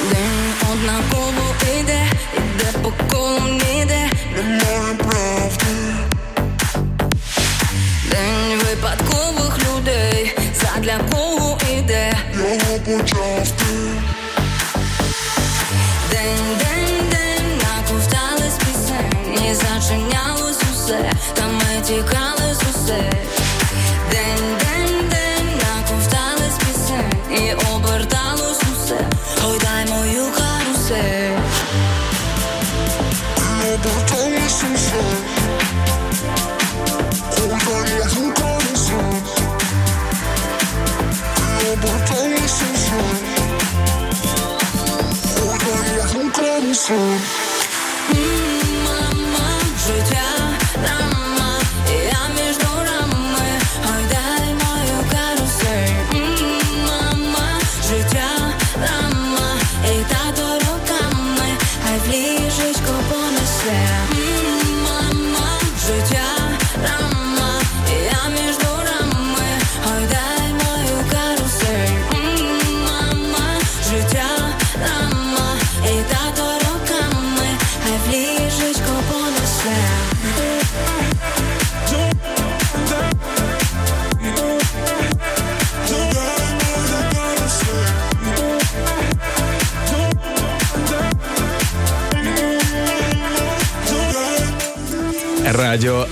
День однаково іде, іде по колу ніде, немає правди. День випадкових людей, задля кого іде, його почав. День, день, день, наковтались пісень, зачинялось усе, та ми тікали з усе. Радіо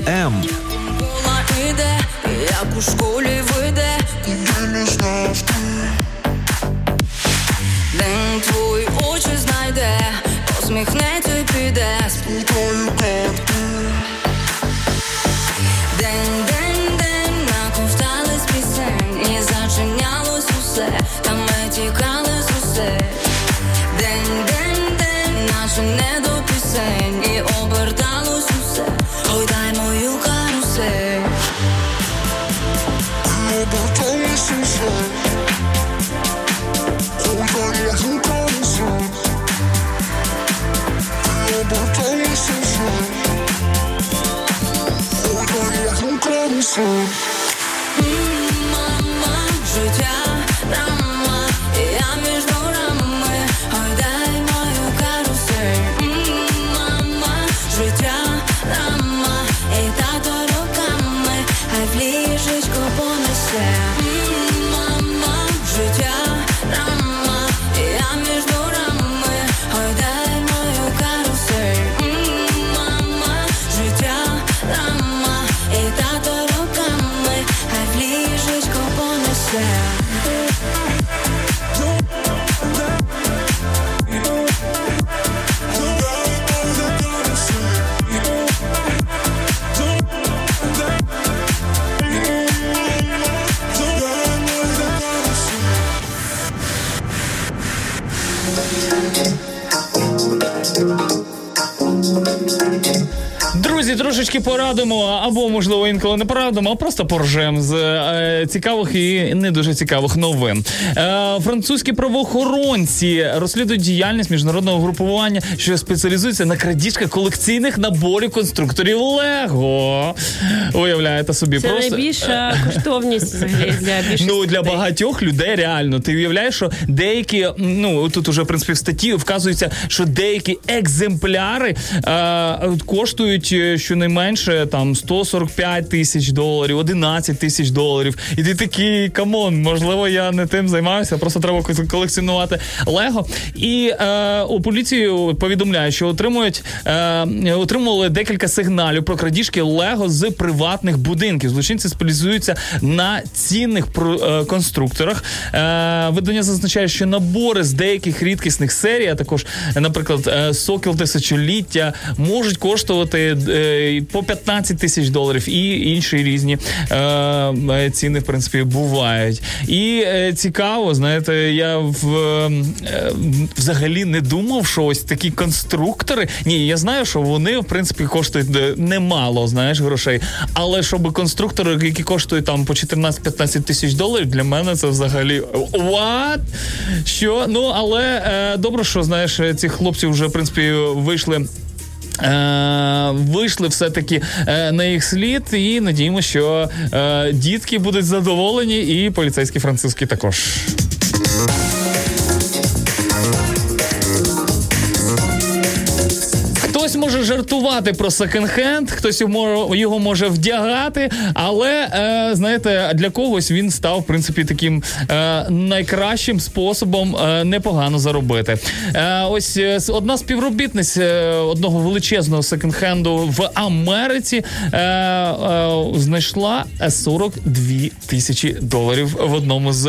порадимо, можливо не порадимо, а просто поржем з е, цікавих і не дуже цікавих новин. Е, французькі правоохоронці розслідують діяльність міжнародного групування, що спеціалізується на крадіжках колекційних наборів конструкторів Лего. Уявляєте собі, Це просто найбільша коштовність взагалі для більшості. Ну для людей. багатьох людей реально. Ти уявляєш, що деякі, ну тут уже в принципі в статті вказується, що деякі екземпляри е, коштують е, щонайменше там 145 тисяч доларів, 11 тисяч доларів. І ти такий come on, можливо, я не тим займаюся, просто треба колекціонувати Лего. І е, у поліції повідомляють, що отримують е, отримували декілька сигналів про крадіжки Лего з приватних будинків. Злочинці спеціалізуються на цінних про- е, конструкторах. Е, видання зазначає, що набори з деяких рідкісних серій, а також, наприклад, е, сокіл тисячоліття, можуть коштувати е, по 15 тисяч доларів і інші різні е, е, ціни, в принципі, бувають. І е, цікаво, знаєте, я в, е, взагалі не думав, що ось такі конструктори. Ні, я знаю, що вони в принципі коштують е, немало, знаєш, грошей. Але щоб конструктори, які коштують там по 14-15 тисяч доларів, для мене це взагалі what? Що? Ну але е, добре, що знаєш, ці хлопці вже в принципі вийшли. Е, вийшли все-таки е, на їх слід, і надіємо, що е, дітки будуть задоволені, і поліцейські французькі також. Жартувати про секонд-хенд, хтось його, може вдягати, але е, знаєте, для когось він став в принципі таким е, найкращим способом е, непогано заробити. Е, ось е, одна співробітниць е, одного величезного секонд-хенду в Америці знайшла 42 тисячі доларів в одному з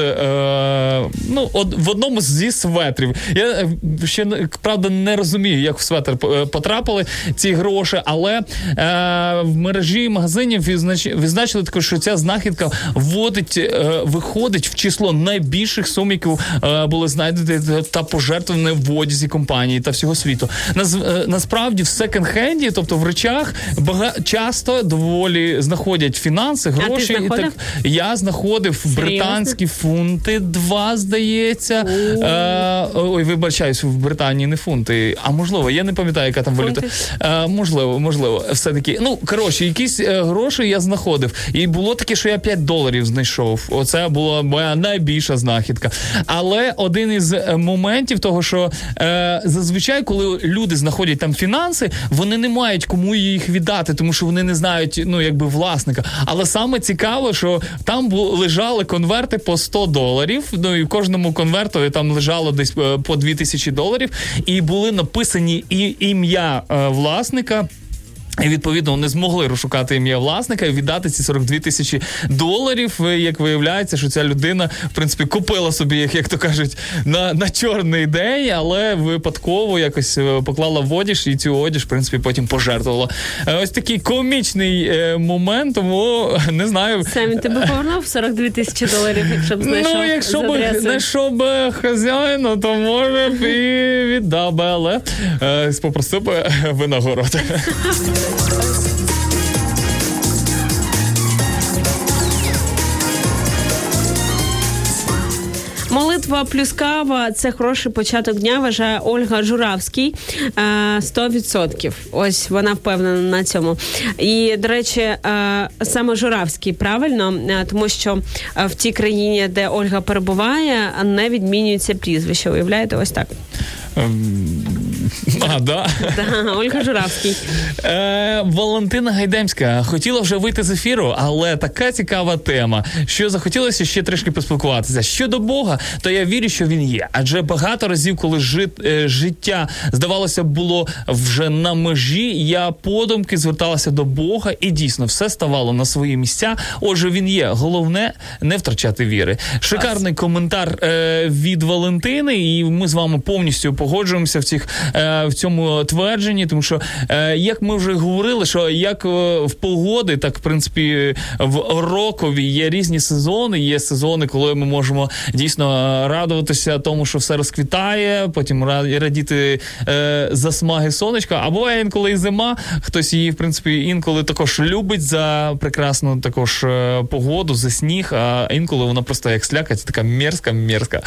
ну в одному зі светрів. Я ще правда не розумію, як в светр потрапили ці гроші, але е, в мережі магазинів відзнач- відзначили також, що ця знахідка вводить, е, виходить в число найбільших сум, які е, були знайдені та пожертвовані в одязі компанії та всього світу. Наз, е, насправді в секонд-хенді, тобто в речах, бага, часто доволі знаходять фінанси, ти гроші. і так я знаходив Серйозно? британські фунти, два здається. Е, ой, вибачаюсь, в Британії не фунти. А можливо, я не пам'ятаю, яка там валюта. Фунти? Е, можливо, можливо, все таки. Ну коротше, якісь е, гроші я знаходив. І було таке, що я 5 доларів знайшов. Оце була моя найбільша знахідка. Але один із е, моментів того, що е, зазвичай, коли люди знаходять там фінанси, вони не мають кому їх віддати, тому що вони не знають, ну якби власника. Але саме цікаво, що там бу- лежали конверти по 100 доларів. Ну і в кожному конвертові там лежало десь е, по 2000 доларів, і були написані і ім'я е, власника власника. І відповідно не змогли розшукати ім'я власника і віддати ці 42 тисячі доларів. Е, Як виявляється, що ця людина в принципі купила собі, їх, як то кажуть, на, на чорний день, але випадково якось е, поклала в одіж, і цю одіж, в принципі, потім пожертвувала. Е, Ось такий комічний момент, тому не знаю. Сам він тебе повернув 42 тисячі доларів, якщо б знайшов Ну, якщо б знайшов би хазяїна, то може б і віддав би, але попросив би винагороду. Молитва плюс кава це хороший початок дня, вважає Ольга Журавський. е, 100%. Ось вона впевнена на цьому. І, до речі, е, саме Журавський правильно, е, тому що е, в тій країні, де Ольга перебуває, не відмінюється прізвище. Уявляєте, ось так. А, да. Да, Ольга Журавський. Е, Валентина Гайдемська хотіла вже вийти з ефіру, але така цікава тема, що захотілося ще трішки поспілкуватися. Щодо Бога, то я вірю, що він є. Адже багато разів, коли жит, е, життя здавалося було вже на межі, я подумки зверталася до Бога, і дійсно все ставало на свої місця. Отже, він є. Головне не втрачати віри. Шикарний коментар е, від Валентини, і ми з вами повністю погоджуємося в цих в цьому твердженні, тому що е, як ми вже говорили, що як е, в погоди, так в принципі в рокові є різні сезони. Є сезони, коли ми можемо дійсно е, радуватися тому, що все розквітає, потім ра- радіти е, засмаги сонечка. А буває інколи і зима. Хтось її, в принципі, інколи також любить за прекрасну також е, погоду, за сніг, а інколи вона просто як слякать, така мерзка, мерзка.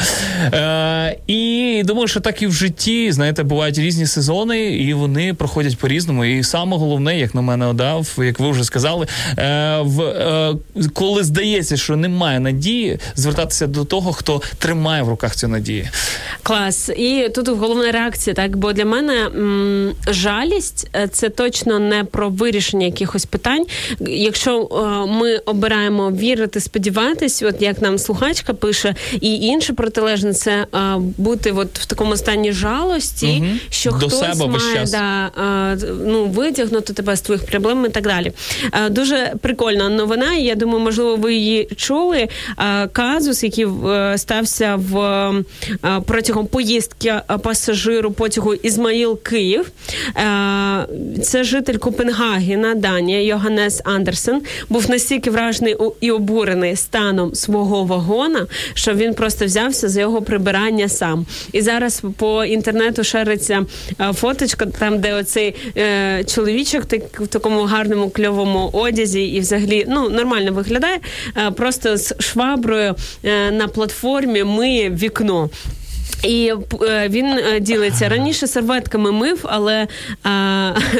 Е, і думаю, що так і в житті, знаєте, бувають різні сезони, і вони проходять по-різному. І саме головне, як на мене, одав, як ви вже сказали, е, в, е, коли здається, що немає надії, звертатися до того, хто тримає в руках цю надію. Клас. І тут головна реакція, так бо для мене м, жалість е, це точно не про вирішення якихось питань. Якщо е, ми обираємо вірити, сподіватись, от як нам слухачка пише, і інше протилежне це е, бути от в такому стані жалості, Мгм. Що До хтось себе має час. да, ну, витягнути тебе з твоїх проблем і так далі. Е, Дуже прикольна новина. Я думаю, можливо, ви її чули. Е, Казус, який е, стався в протягом поїздки пасажиру потягу Ізмаїл Київ. Це житель Копенгагена, Данія Йоганнес Андерсен. Був настільки вражений і обурений станом свого вагона, що він просто взявся за його прибирання сам. І зараз по інтернету шериться фоточка, там, де оцей е, чоловічок так, в такому гарному кльовому одязі, і взагалі ну нормально виглядає. е, просто з шваброю е, на платформі миє вікно. І е, він е, ділиться раніше серветками мив, але е,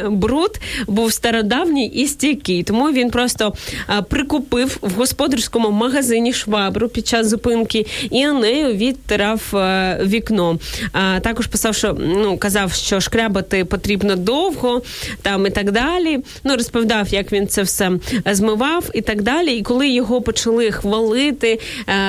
бруд був стародавній і стійкий. Тому він просто прикупив в господарському магазині швабру під час зупинки і нею відтирав вікно. Е, також писав, що ну казав, що шкрябати потрібно довго, там і так далі. Ну розповідав, як він це все змивав і так далі. І коли його почали хвалити,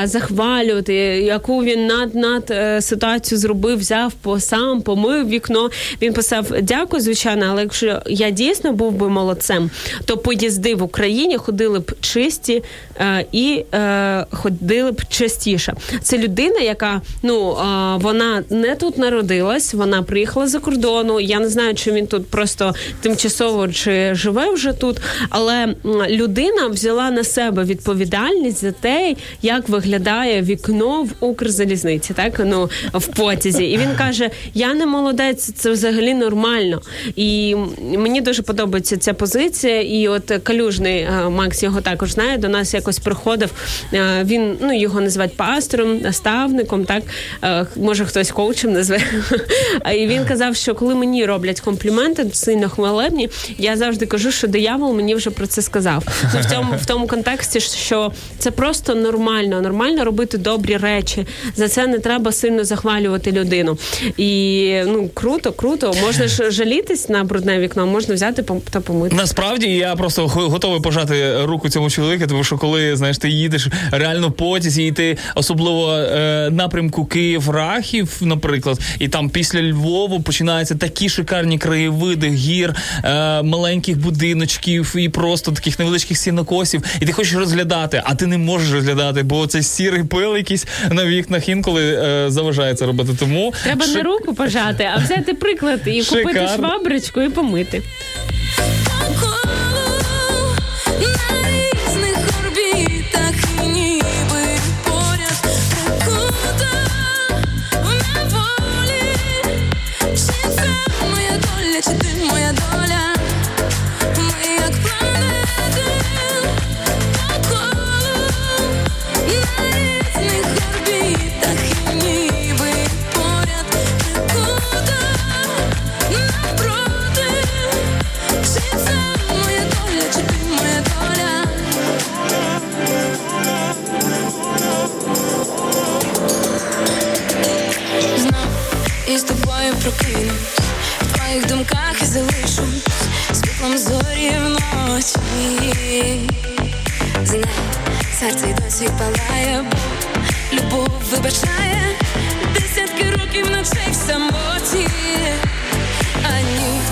захвалювати, яку він над над е, ситуацію зробив, взяв по сам, помив вікно. Він писав: дякую, звичайно, але якщо я дійсно був би молодцем, то поїзди в Україні ходили б чисті е, і е, ходили б частіше. Це людина, яка ну е, вона не тут народилась, вона приїхала за кордону. Я не знаю, чи він тут просто тимчасово чи живе вже тут, але людина взяла на себе відповідальність за те, як виглядає вікно в Укрзалізниці, так ну в потязі. І він каже: Я не молодець, це взагалі нормально. І мені дуже подобається ця позиція. І от калюжний е, Макс його також знає. До нас якось приходив. е, Він ну його називають пастором, наставником, так Е, може хтось коучем назве. І він казав, що коли мені роблять компліменти, сильно хвалебні, я завжди кажу, що диявол мені вже про це сказав. Ну, в цьому в тому контексті, що це просто нормально, нормально робити добрі речі. За це не треба сильно захвалювати людину. І ну круто, круто. Можна ж жалітись на брудне вікно, можна взяти та помити. Насправді я просто готовий пожати руку цьому чоловіку, тому що коли знаєш, ти їдеш реально потязі, і ти особливо е, напрямку Київ Рахів, наприклад, і там після Львову починаються такі шикарні краєвиди, гір, е, маленьких будиночків і просто таких невеличких сінокосів. І ти хочеш розглядати, а ти не можеш розглядати, бо це сірий пил якийсь на вікнах інколи е, заважає це робити. Тому Треба шик- не руку пожати, а взяти приклад і купити швабричку і помити. Прокинусь, в твоїх думках і залишусь. Світлом зорі вночі. Знай, серце й досі палає, бо любов вибачає. Десятки років ночей в самоті, а ніч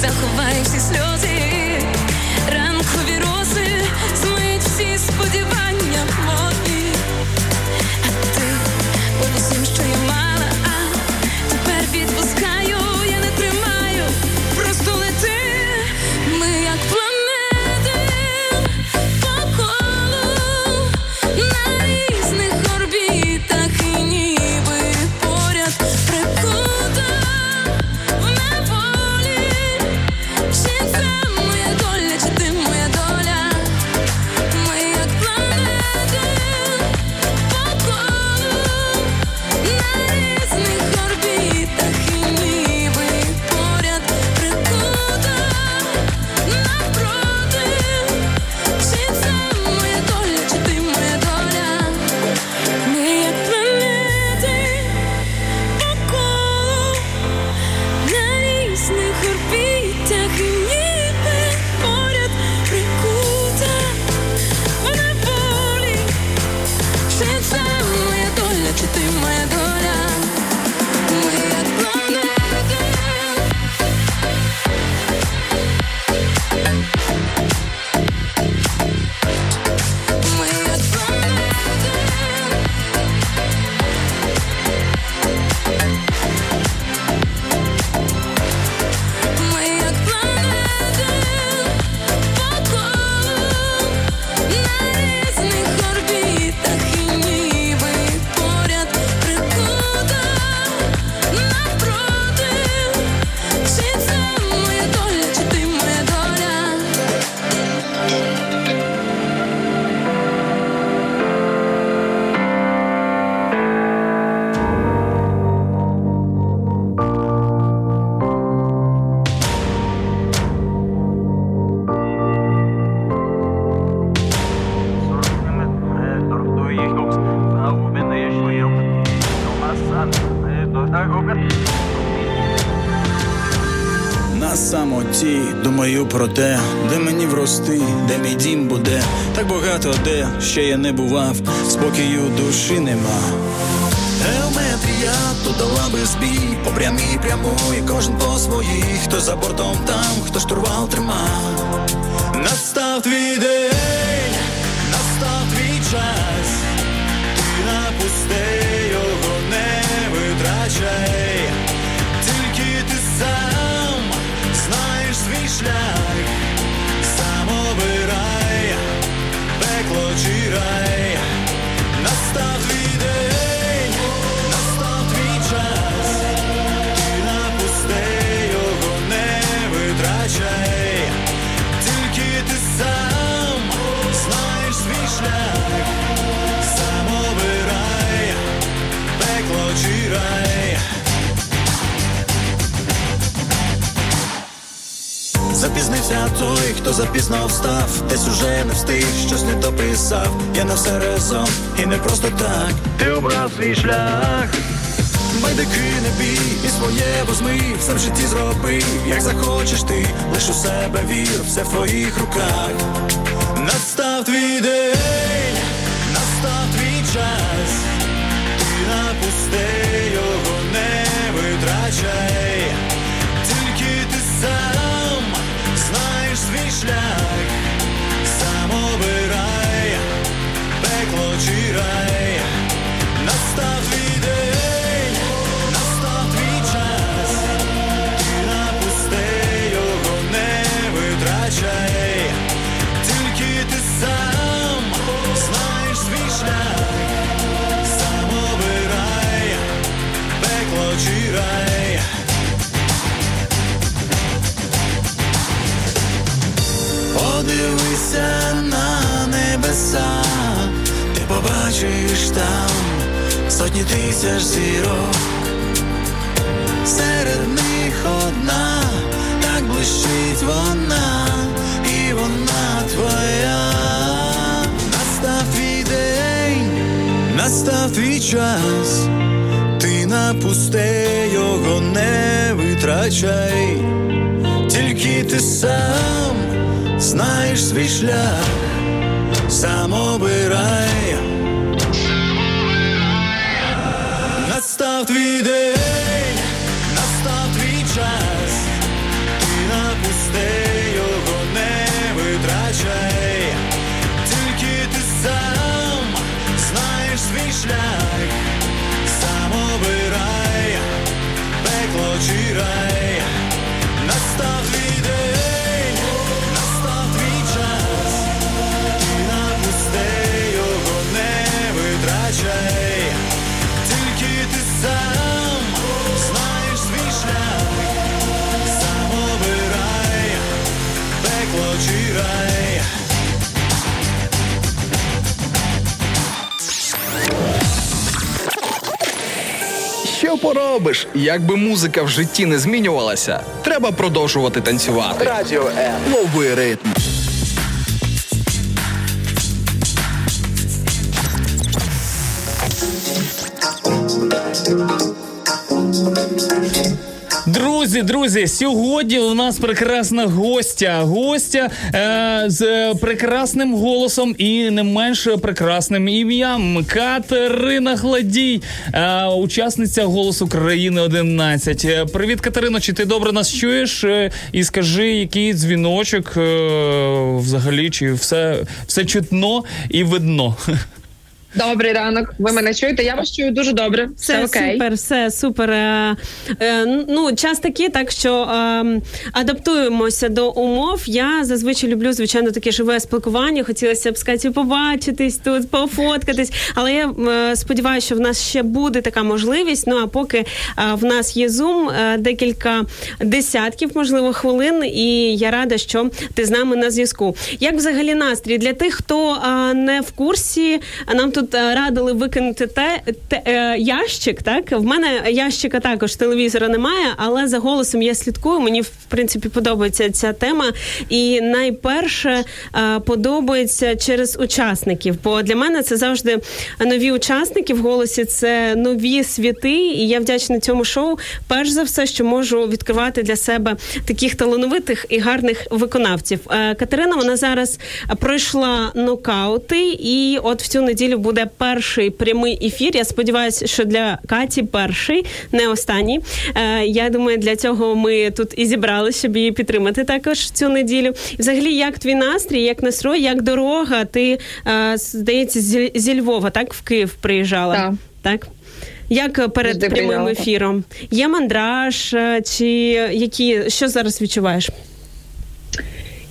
заховає всі сльози, ще я не бував, спокою душі нема. Геометрія тут дала би збій, по прямій прямує кожен по своїй, хто за бортом запізно встав, десь уже не встиг, щось не дописав. Я на все разом, і не просто так. Ти обрав свій шлях. байдики не бій, і своє возьми, все в житті зроби, як захочеш ти, лиш у себе вір, все в твоїх руках. Настав твій день, настав твій час, ти напусти його не витрачай, свій шлях, сам обирай, пекло чи рай, небеса, ти побачиш там сотні тисяч зірок. Серед них одна, так блищить вона, і вона твоя. Настав твій день, настав твій час, ти напусти його не витрачай, тільки ти сам знаєш свій шлях, сам обирай. Поробиш? Якби музика в житті не змінювалася, треба продовжувати танцювати. Радіо М. новий ритм. Друзі, друзі, сьогодні у нас прекрасна гостя. Гостя е, з прекрасним голосом і не менш прекрасним ім'ям. Катерина Гладій, е, учасниця голосу країни 11. Е, Привіт, Катерино. Чи ти добре нас чуєш? Е, І скажи, який дзвіночок е, взагалі, чи все, все чутно і видно? Добрий ранок. Ви мене чуєте? Я вас чую дуже добре. Все, Все окей. супер, все супер. Е, е, ну, час такий, так що е, адаптуємося до умов. Я зазвичай люблю, звичайно, таке живе спілкування. Хотілося б з Катю побачитись тут, пофоткатись. Але я сподіваюся, що в нас ще буде така можливість. Ну а поки в нас є е, декілька десятків, можливо, хвилин, і я рада, що ти з нами на зв'язку. Як взагалі настрій для тих, хто не в курсі, нам тут е, радили викинути те, те е, ящик. Так в мене ящика також телевізора немає, але за голосом я слідкую. Мені в принципі подобається ця тема. І найперше е, подобається через учасників. Бо для мене це завжди нові учасники в голосі. Це нові світи, і я вдячна цьому шоу. Перш за все, що можу відкривати для себе таких талановитих і гарних виконавців. Е, Катерина вона зараз пройшла нокаути, і от в цю неділю буде перший прямий ефір. Я сподіваюся, що для Каті перший, не останній. Е, Я думаю, для цього ми тут і зібралися, щоб її підтримати також цю неділю. Взагалі, як твій настрій, як настрой, як дорога? Ти е, здається, зі, зі Львова, так в Київ приїжджала? Так. Так. Як перед Завжди прямим приїжджала. ефіром? Є мандраж, е, чи які що зараз відчуваєш?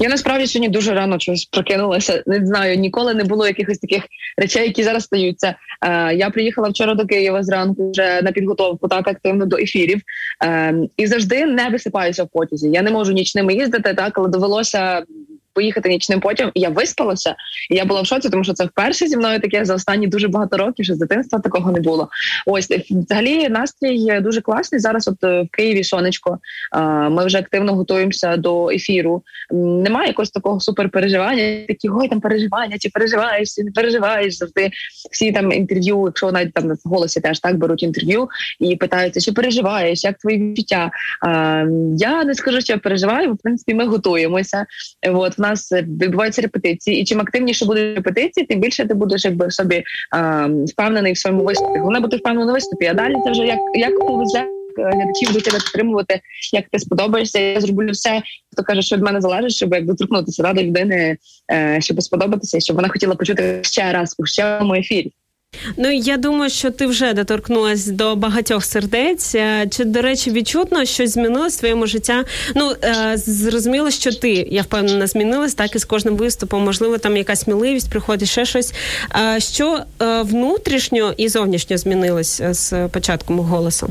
Я насправді сьогодні дуже рано щось прокинулася. Не знаю, ніколи не було якихось таких речей, які зараз стаються. Е, я приїхала вчора до Києва зранку вже на підготовку так активно до ефірів. Е, і завжди не висипаюся в потязі. Я не можу нічними їздити, так але довелося поїхати нічним потягом. І я виспалася, і я була в шоці, тому що це вперше зі мною таке за останні дуже багато років. Що з дитинства такого не було. Ось е, взагалі настрій дуже класний. Зараз, от е, в Києві сонечко. Ми вже активно готуємося до ефіру. Немає якогось такого суперпереживання. Такі ой, там переживання, чи переживаєш, чи не переживаєш завжди. Всі там інтерв'ю, якщо навіть там в голосі теж так беруть інтерв'ю і питаються, чи переживаєш, як твої відчуття. Я не скажу, що я переживаю. В принципі, ми готуємося. От в нас е, відбуваються репетиції, і чим активніше будуть репетиції, тим більше ти будеш якби в собі а, впевнений в своєму виступі. Головне бути впевнений у виступі. А далі це вже як, як повезе. глядачів Глядачі будуть тебе підтримувати, як ти сподобаєшся. Я зроблю все, хто каже, що від мене залежить, щоб як доторкнутися да, до людини, е, щоб сподобатися, щоб вона хотіла почути ще раз у ще моєму ефірі. Ну я думаю, що ти вже доторкнулась до багатьох сердець. Е, Чи до речі, відчутно щось змінилось в твоєму життя? Ну е, зрозуміло, що ти я впевнена змінилась, так і з кожним виступом. Можливо, там якась сміливість приходить ще щось. Е, Що внутрішньо і зовнішньо змінилось з початком голосу?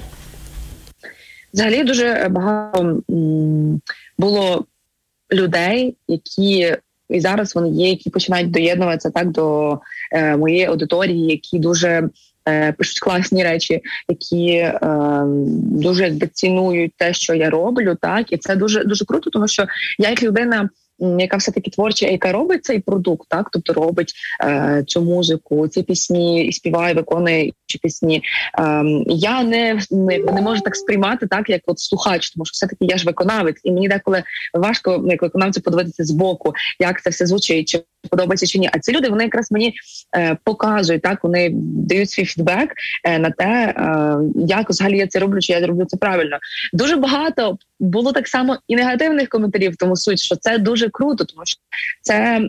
Взагалі дуже багато було людей, які і зараз вони є, які починають доєднуватися так до е, моєї аудиторії, які дуже е, пишуть класні речі, які е, дуже якби цінують те, що я роблю, так і це дуже дуже круто, тому що я як людина. Яка все таки творча, яка робить цей продукт, так тобто робить е, цю музику, ці пісні і співає, виконує ці пісні. Ем, я не, не, не можу так сприймати, так як от слухач, тому що все таки я ж виконавець, і мені деколи важко ну, як виконавцю подивитися з боку, як це все звучить, чи подобається чи ні. А ці люди вони якраз мені е, показують, так вони дають свій фідбек е, на те, е, як взагалі я це роблю, чи я роблю це правильно. Дуже багато було так само і негативних коментарів, тому суть, що це дуже круто, тому що це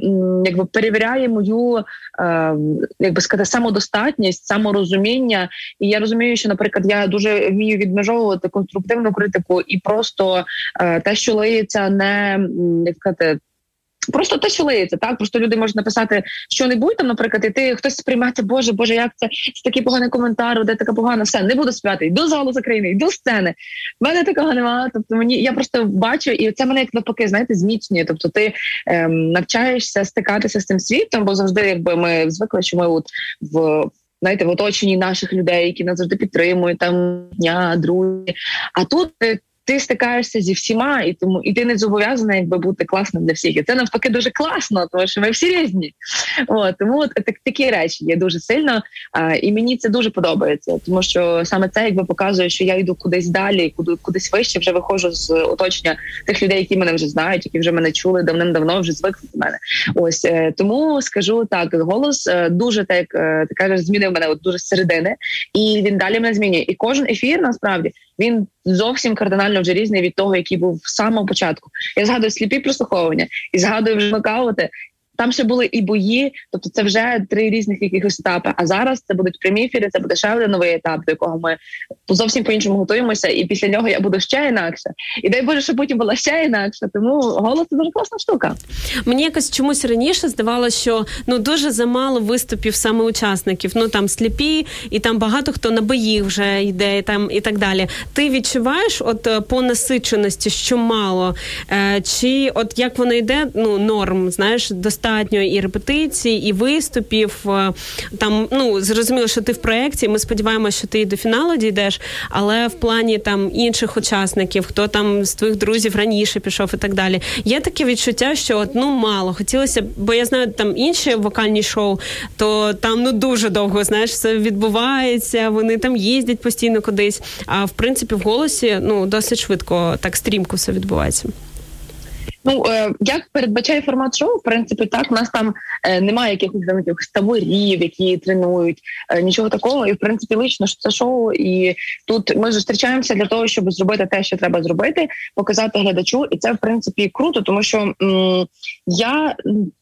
якби перевіряє мою е, як сказати самодостатність, саморозуміння. І я розумію, що, наприклад, я дуже вмію відмежовувати конструктивну критику і просто е, те, що лиється, не як сказати. Просто те, що лиється, так просто люди можуть написати що-небудь там, наприклад, і ти хтось сприймати, боже, боже, як це це такий поганий коментар, де така погана, все не буду співати, йду залу України, йду з сцени. В мене такого немає. Тобто мені я просто бачу, і це мене як навпаки, знаєте, зміцнює. Тобто, ти ем, навчаєшся стикатися з цим світом, бо завжди, якби ми звикли, що ми от в. Знаєте, в оточенні наших людей, які нас завжди підтримують, там дня, друзі. А тут ти, ти стикаєшся зі всіма, і тому і ти не зобов'язаний якби бути класним для всіх. І це навпаки дуже класно, тому що ми всі різні. От тому от так, такі речі є дуже сильно. А, і мені це дуже подобається, тому що саме це якби показує, що я йду кудись далі, куди кудись вище. Вже виходжу з оточення тих людей, які мене вже знають, які вже мене чули давним-давно, вже звикли до мене. Ось е, тому скажу так: голос е, дуже так е, ти кажеш, змінив мене от дуже з середини, і він далі мене змінює. І кожен ефір насправді він зовсім кардинально вже різний від того, який був з самого початку. Я згадую сліпі прослуховування і згадую вже нокаути. Там ще були і бої, тобто це вже три різних якихось етапи. А зараз це будуть прямі ефіри, це буде ще один новий етап, до якого ми зовсім по іншому готуємося. І після нього я буду ще інакше. І дай Боже, щоб потім була ще інакше. Тому голос це дуже класна штука. Мені якось чомусь раніше здавалося, що ну дуже замало виступів саме учасників. Ну там сліпі, і там багато хто на бої вже йде, і там і так далі. Ти відчуваєш, от е, по насиченості, що мало, е, чи от як воно йде, ну норм, знаєш, достатньо і репетицій, і виступів. е, Там ну зрозуміло, що ти в проєкті. Ми сподіваємося, що ти до фіналу дійдеш, але в плані там інших учасників, хто там з твоїх друзів раніше пішов і так далі. Є таке відчуття, що от ну мало хотілося бо я знаю там інші вокальні шоу, то там ну дуже довго знаєш, все відбувається. Вони там їздять постійно кудись. А в принципі, в голосі ну досить швидко, так стрімко все відбувається. Ну е, як передбачає формат шоу, в принципі, так у нас там е, немає якихось там якихось таборів, які тренують, е, нічого такого. І в принципі, лично що це шоу, і тут ми зустрічаємося для того, щоб зробити те, що треба зробити, показати глядачу, і це в принципі круто, тому що м, я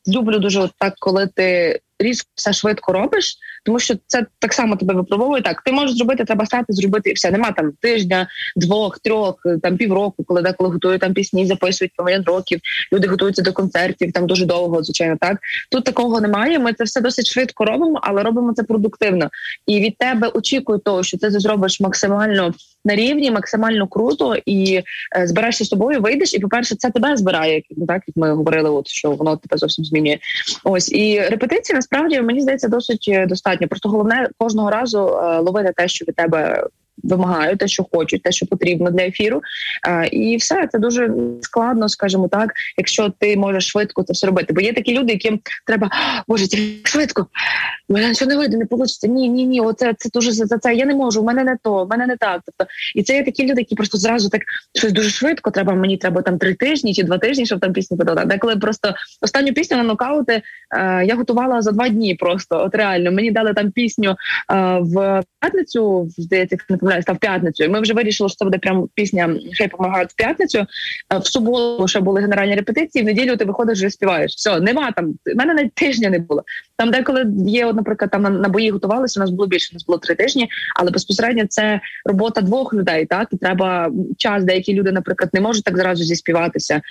люблю дуже так, коли ти різко все швидко робиш, тому що це так само тебе випробовує. Так, ти можеш зробити, треба стати, зробити і все. Нема там тижня, двох, трьох, там півроку, коли деколи готують там пісні, записують по мільйон років. Люди готуються до концертів, там дуже довго, звичайно. Так тут такого немає. Ми це все досить швидко робимо, але робимо це продуктивно. І від тебе очікують того, що ти зробиш максимально на рівні максимально круто і е, збираєшся з собою, вийдеш, і по-перше, це тебе збирає, ну, так як ми говорили, от що воно тебе зовсім змінює. Ось і репетиції насправді мені здається досить е, достатньо. Просто головне кожного разу е, ловити те, що від тебе. Вимагають те, що хочуть, те, що потрібно для ефіру, Е, і все це дуже складно, скажімо так, якщо ти можеш швидко це все робити. Бо є такі люди, яким треба боже, швидко. Мене нічого не вийде, не вийде. Ні, ні, ні, оце це дуже за це. Я не можу. У мене не то, в мене не так. Тобто, і це є такі люди, які просто зразу так щось дуже швидко. Треба мені треба там три тижні чи два тижні, щоб там пісню подати. Деколи просто останню пісню на нокаути е, я готувала за два дні. Просто от реально мені дали там пісню е, в п'ятницю. Здається, не помиляюсь, в п'ятницю. І ми вже вирішили, що це буде прям пісня «Хай помагають в п'ятницю. Е, в суботу ще були генеральні репетиції. В неділю ти виходиш і співаєш. Все, нема там. в мене навіть тижня не було. Там деколи є, от, наприклад, там на, на бої готувалися. У нас було більше, у нас було три тижні, але безпосередньо це робота двох людей. Так і треба час. Деякі люди, наприклад, не можуть так зразу зіспіватися.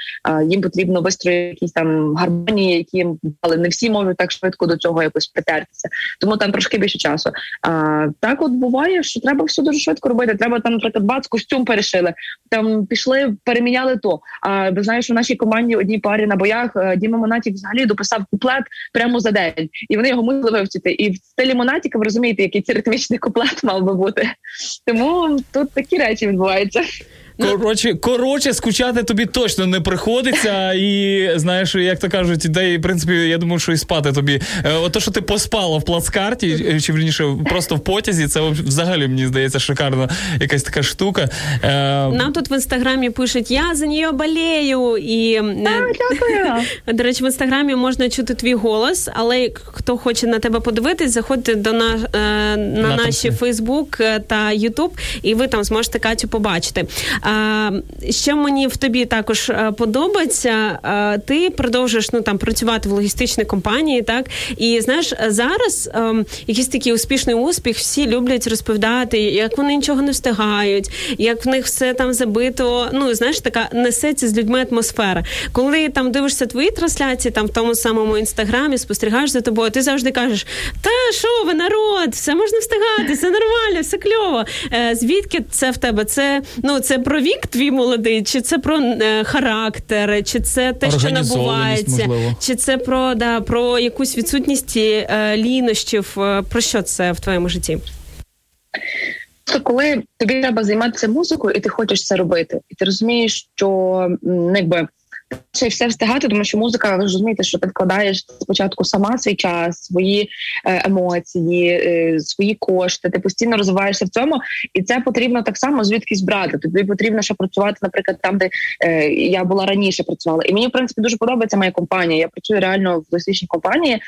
Їм потрібно вистроїти якісь там гармонії, які їм але не всі можуть так швидко до цього якось притертися. Тому там трошки більше часу. А так, от буває, що треба все дуже швидко робити. Треба там, наприклад, бац, костюм перешили. Там пішли, переміняли то. А ви знаєш, у нашій команді одній парі на боях е, Діма Монатік взагалі дописав куплет прямо за день, і вони його мусили вивчити. І в стилі Монатіка ви розумієте, який це ритмічний куплет мав би бути. Тому тут такі речі відбуваються. Коротше, коротше, скучати тобі точно не приходиться, і знаєш, як то кажуть, де і, в принципі, я думаю, що і спати тобі. Е, Ото, що ти поспала в плацкарті, е, чи верніше, просто в потязі, це взагалі мені здається шикарна якась така штука. Е, Нам тут в інстаграмі пишуть Я за неї болею. І до речі, в інстаграмі можна чути твій голос, але хто хоче на тебе подивитись, заходьте до на, на На наші. Фейсбук та Ютуб, і ви там зможете Катю побачити. Що мені в тобі також е, подобається, е, ти продовжуєш ну там працювати в логістичній компанії, так і знаєш, зараз ем, якийсь такий успішний успіх, всі люблять розповідати, як вони нічого не встигають, як в них все там забито. Ну знаєш, така несеться з людьми атмосфера. Коли там дивишся твої трансляції, там в тому самому інстаграмі, спостерігаєш за тобою, ти завжди кажеш: Та що ви, народ, все можна встигати, все нормально, все кльово. Е, звідки це в тебе? Це ну це про вік твій молодий, чи це про е, характер, чи це те, що набувається, можливо. чи це про да про якусь відсутність е, лінощів? Е, Про що це в твоєму житті? Тобто, коли тобі треба займатися музикою, і ти хочеш це робити, і ти розумієш, що якби ще все встигати, тому що музика, ви ж розумієте, що ти вкладаєш спочатку сама свій час, свої е, емоції, е, свої кошти. Ти постійно розвиваєшся в цьому, і це потрібно так само звідкись брати. Тобі потрібно ще працювати, наприклад, там, де е, я була раніше працювала. І мені в принципі дуже подобається моя компанія. Я працюю реально в логістичній компанії.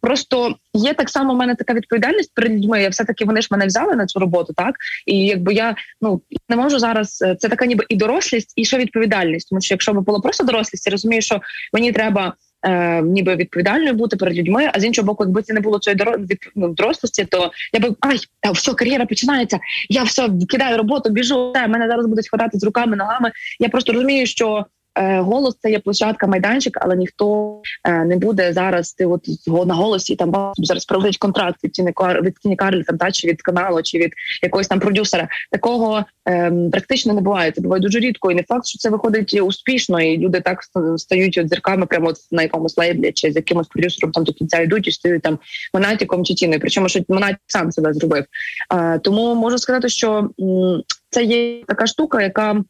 Просто є так само в мене така відповідальність перед людьми. Я все таки вони ж мене взяли на цю роботу, так і якби я ну не можу зараз. Це така ніби і дорослість, і ще відповідальність. Тому що якщо б було просто дорослість, я розумію, що мені треба. Е, ніби відповідальною бути перед людьми, а з іншого боку, якби це не було цієї ну, дорослості, то я би ай, та все, кар'єра починається. Я все кидаю роботу, біжу. Та мене зараз будуть хватати з руками, ногами. Я просто розумію, що голос це є площадка, майданчик, але ніхто е, не буде зараз. Ти от на голосі там зараз проводить контракт від Кар- від Тіні Карлі, там та чи від каналу, чи від якогось там продюсера. Такого ем, практично не буває. Це буває дуже рідко, і не факт, що це виходить успішно, і люди так стають от зірками прямо от на якомусь лейблі чи з якимось продюсером там до кінця йдуть і стають там монатіком чи тіною. Причому що Монатік сам себе зробив. Е, тому можу сказати, що м, це є така штука, яка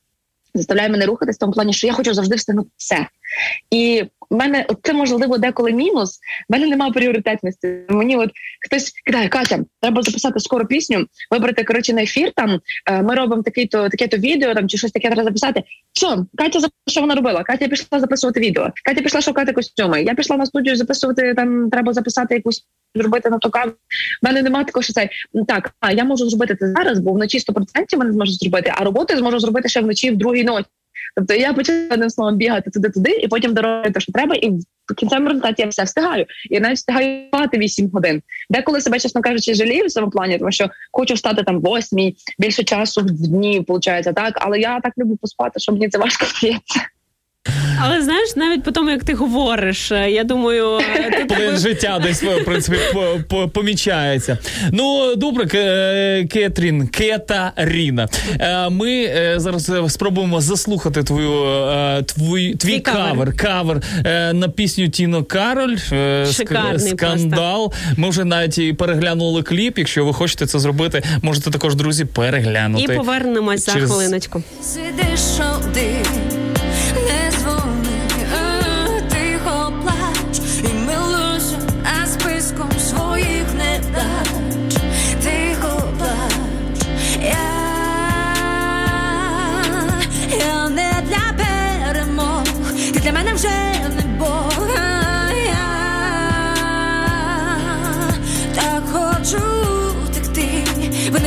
заставляє мене рухатись в тому плані, що я хочу завжди встигнути все. І в мене це можливо деколи мінус. В мене немає пріоритетності. Мені от хтось кидає Катя, треба записати скоро пісню, вибрати коротше на ефір. Там е, ми робимо такий то таке то відео, там чи щось таке треба записати. Все, Катя що вона робила. Катя пішла записувати відео. Катя пішла шукати костюми. Я пішла на студію записувати. Там треба записати якусь зробити на токам. В мене немає такого, що це так. А я можу зробити це зараз, бо вночі 100% мене зможу зробити, а роботу я зможу зробити ще вночі в другій ночі. Тобто я почала одним словом бігати туди-туди, і потім дорогою те, що треба, і в кінцевому результаті я все встигаю. І навіть встигаю спати 8 годин. Деколи себе, чесно кажучи, жалію в цьому плані, тому що хочу встати там восьмій, більше часу в дні, виходить так. Але я так люблю поспати, що мені це важко дається. Але знаєш, навіть по тому, як ти говориш, е, я думаю, е, ти Плин життя десь в принципі по- по- помічається. Ну добре, е, Кетрін, Кетаріна. Ми зараз спробуємо заслухати твою твій, твій кавер. кавер, кавер на пісню Тіно Кароль. Шикарний скандал. Ми вже навіть і переглянули кліп. Якщо ви хочете це зробити, можете також друзі переглянути. і повернемось за хвилиночку. Сидиш один,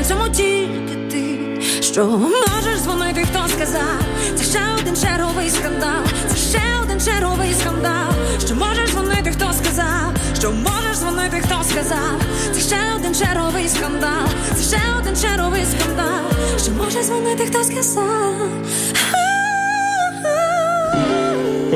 цьому тільки ти. Що можеш дзвонити, хто сказав? Це ще один черговий скандал, це ще один черговий скандал. Що можеш дзвонити, хто сказав? Що можеш дзвонити, хто сказав? Це ще один черговий скандал, це ще один черговий скандал. Що можеш дзвонити, хто сказав?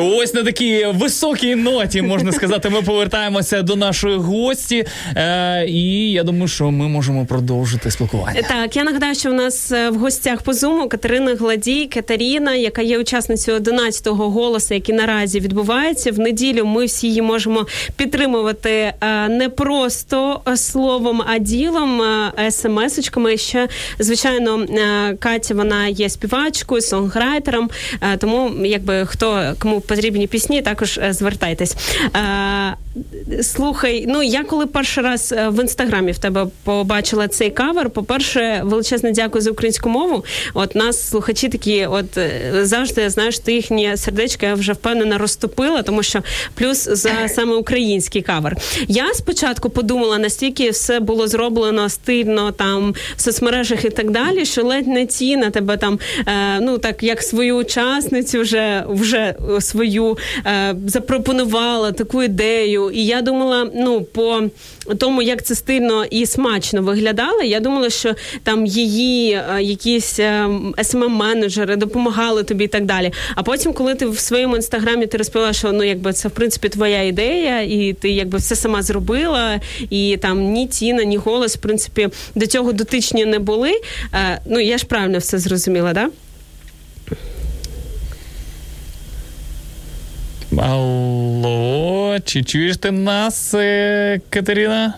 Ось на такій високій ноті, можна сказати, ми повертаємося до нашої гості. Е, і я думаю, що ми можемо продовжити спілкування. Так, я нагадаю, що в нас е, в гостях по зуму Катерина Гладій, Катерина, яка є учасницею 11-го голосу, який наразі відбувається. В неділю ми всі її можемо підтримувати е, не просто словом, а ділом, е, смс-очками. Ще звичайно, Катя вона є співачкою, сонграйтером. Тому, якби хто кому потрібні пісні, також е, звертайтесь. Е, Слухай, ну я коли перший раз е, в інстаграмі в тебе побачила цей кавер. По-перше, величезне дякую за українську мову. От нас слухачі такі, от завжди знаєш, ти їхні сердечка я вже впевнена розтопила, тому що плюс за саме український кавер. Я спочатку подумала, настільки все було зроблено стильно там в соцмережах і так далі, що ледь не ціна тебе там, е, ну так як свою учасницю вже вже е, свою е, запропонувала таку ідею. І я думала, ну по тому, як це стильно і смачно виглядало, я думала, що там її е, якісь смм менеджери допомагали тобі і так далі. А потім, коли ти в своєму інстаграмі ти розповіла, що ну якби це в принципі твоя ідея, і ти якби все сама зробила, і там ні ціна, ні голос, в принципі, до цього дотичні не були. Е, ну я ж правильно все зрозуміла, да? Алло, чи чуєш ти нас, е, Катерина?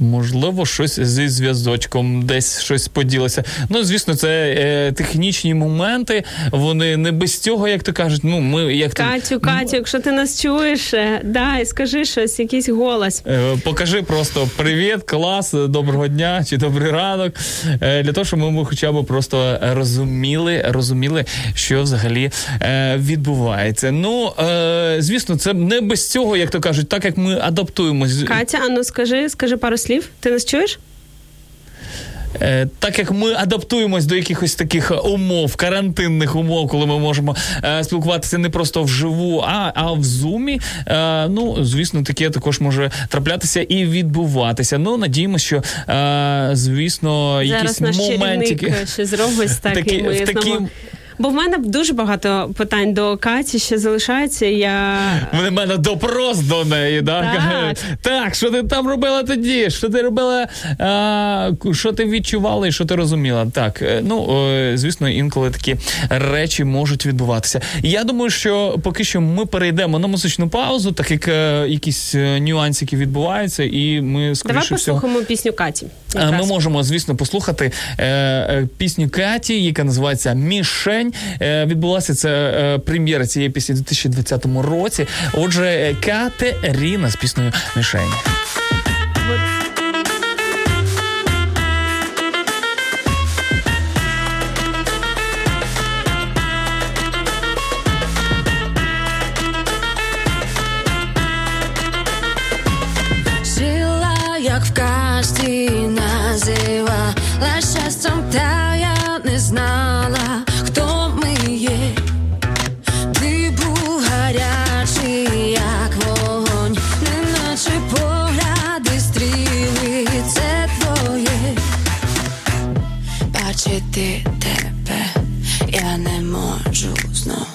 Можливо, щось зі зв'язочком десь щось поділося. Ну, звісно, це е, технічні моменти. Вони не без цього, як то кажуть. Ну, ми як то- Катю, Катю, якщо ти нас чуєш, е, дай, скажи щось, якийсь голос. Е, Покажи просто привіт, клас, доброго дня чи добрий ранок. Е, Для того, щоб ми хоча б просто розуміли, розуміли, що взагалі е, відбувається. Ну, е, звісно, це не без цього, як то кажуть, так як ми адаптуємось. Катя, ну скажи, скажи пару слів. Ти нас чуєш? Е, Так як ми адаптуємось до якихось таких умов, карантинних умов, коли ми можемо е, спілкуватися не просто вживу, а, а в зумі. Е, ну, звісно, таке також може траплятися і відбуватися. Ну, надіємося, що е, звісно, якісь наш моментики. ще зробить так, Такі- і ми такі- знову... Бо в мене дуже багато питань до Каті ще залишається. Я В мене допрос до неї, да? Так. так, що ти там робила тоді? Що ти робила? А, що ти відчувала і що ти розуміла? Так, е, ну е, звісно, інколи такі речі можуть відбуватися. Я думаю, що поки що ми перейдемо на музичну паузу, так як е, якісь нюансики відбуваються, і ми давай скоріше всього. послухаємо пісню Каті. Е, Ми можемо, звісно, послухати пісню Каті, яка називається Мішень. Е, відбулася це е, прем'єра цієї пісні у 2020 році. Отже, Катеріна Катерина з піснею Мішень. Бачити тебе я не можу знов.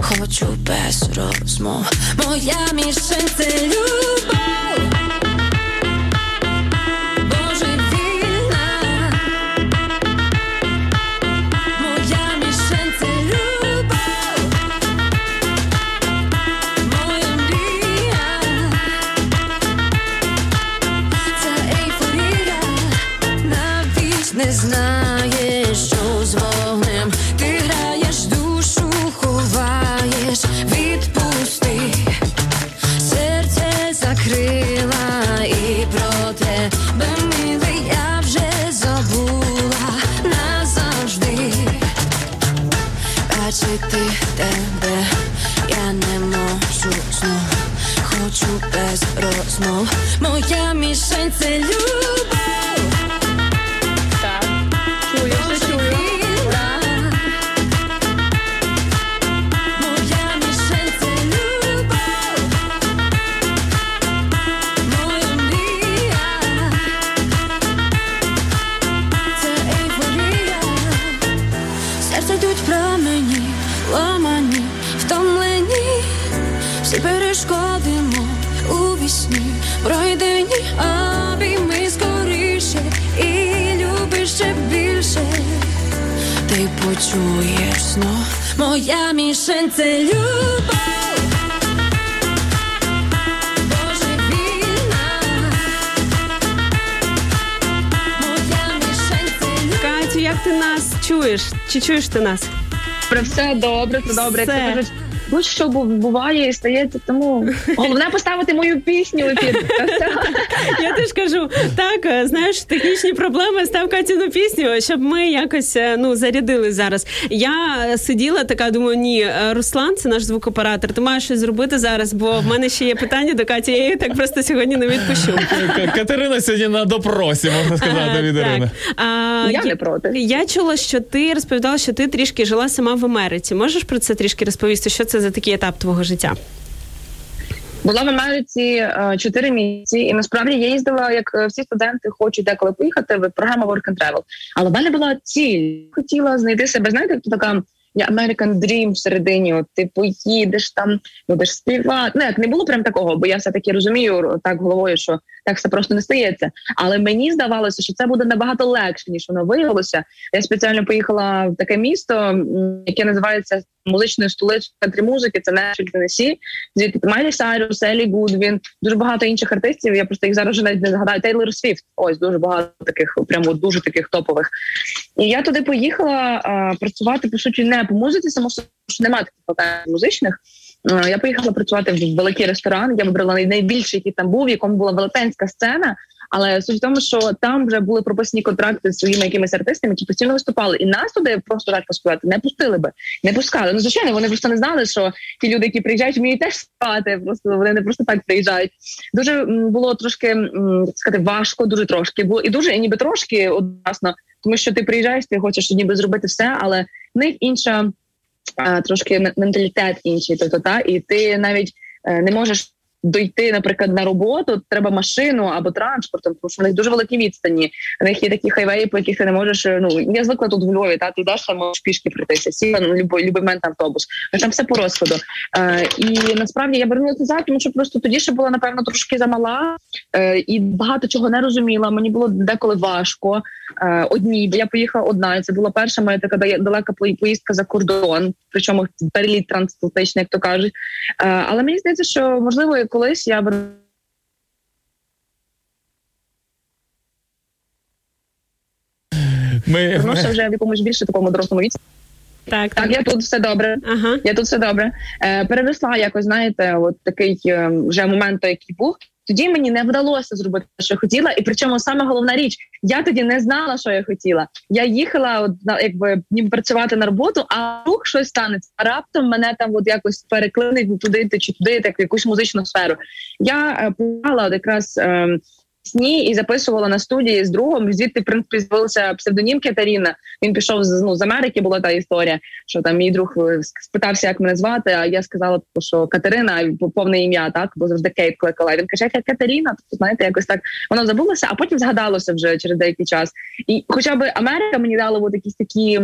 хочу без розмов. Моя мішень це любов. Божевільна. Моя моя мішень це любов. Катю, як ти нас чуєш? Чи чуєш ти нас? Про все добре, все добре. Як Все. кажеш, будь-що бу- буває і стається, тому головне поставити мою пісню в ефір. Я теж кажу, так, е, знаєш, технічні проблеми, став Катіну пісню, щоб ми якось е, ну, зарядили зараз. Я е, сиділа така, думаю, ні, Руслан, це наш звукоператор, ти маєш щось зробити зараз, бо в мене ще є питання до Каті, я її так просто сьогодні не відпущу. Катерина сьогодні на допросі, можна сказати, від. Ірини. А, Я не проти. Я чула, що ти розповідала, що ти трішки жила сама в Америці. Можеш про це трішки розповісти? Що це за такий етап твого життя? Була в Америці е, чотири місяці, і насправді я їздила, як е, всі студенти хочуть деколи поїхати в програму Work and Travel. Але в мене була ціль. Хотіла знайти себе. Знаєте, така American Dream всередині. От ти поїдеш там, будеш співати. Ну як не було прям такого, бо я все таки розумію так головою, що так все просто не стається. Але мені здавалося, що це буде набагато легше ніж воно виявилося. Я спеціально поїхала в таке місто, яке називається музичною столицею кантрі музики. Це Нешвіль, Теннессі. звідти Майлі Сайрус, Елі Гудвін, дуже багато інших артистів. Я просто їх зараз вже навіть не згадаю. Тейлор Свіфт. Ось дуже багато таких, прямо дуже таких топових. І я туди поїхала а, працювати по суті не по музиці, само що немає таких вакансій музичних. Я поїхала працювати в великий ресторан. Я вибрала най- найбільший, який там був, в якому була велетенська сцена. Але суть в тому, що там вже були прописані контракти з своїми якимись артистами, які постійно виступали, і нас туди просто так поспівати не пустили би, не пускали. Ну звичайно, вони просто не знали, що ті люди, які приїжджають, вміють теж співати. Просто вони не просто так приїжджають. Дуже було трошки так сказати важко, дуже трошки було і дуже і ніби трошки односно, тому що ти приїжджаєш, ти хочеш ніби зробити все, але в них інша трошки менталітет інший. Тобто, та і ти навіть е, не можеш дойти, наприклад, на роботу, треба машину або транспортом, тому що в них дуже великі відстані. В них є такі хайвеї, по яких ти не можеш. е, Ну я звикла тут в Львові, та ти йдеш там можеш пішки пройтися, сіла на любой, любий момент автобус. А там все по розкладу. Е, і насправді я вернулася назад, тому що просто тоді ще була напевно трошки замала е, і багато чого не розуміла. Мені було деколи важко е, одній, бо я поїхала одна. Це була перша моя така далека поїздка за кордон, причому переліт трансатлантичний, як то кажуть. Е, але мені здається, що можливо і колись я б. Ми, вже в якомусь більше такому дорослому віці. Так, Так, я тут все добре. Ага. Я тут все добре. Е, переросла якось, знаєте, от такий е, вже момент, який був. Тоді мені не вдалося зробити що хотіла, і причому саме головна річ, я тоді не знала, що я хотіла. Я їхала, от, якби ніби працювати на роботу, а рух щось станеться. А раптом мене там от якось переклинить туди чи туди, так в якусь музичну сферу. Я е, попала от якраз. Е, пісні і записувала на студії з другом. Звідти в принципі з'явився псевдонім Катерина. Він пішов з ну з Америки. Була та історія, що там мій друг е, спитався, як мене звати. А я сказала, типу, що Катерина повне ім'я, так бо завжди Кейт кликала. Він каже, як Катерина. Тобто, знаєте, якось так воно забулося, а потім згадалося вже через деякий час. І хоча б Америка мені дала от якісь такі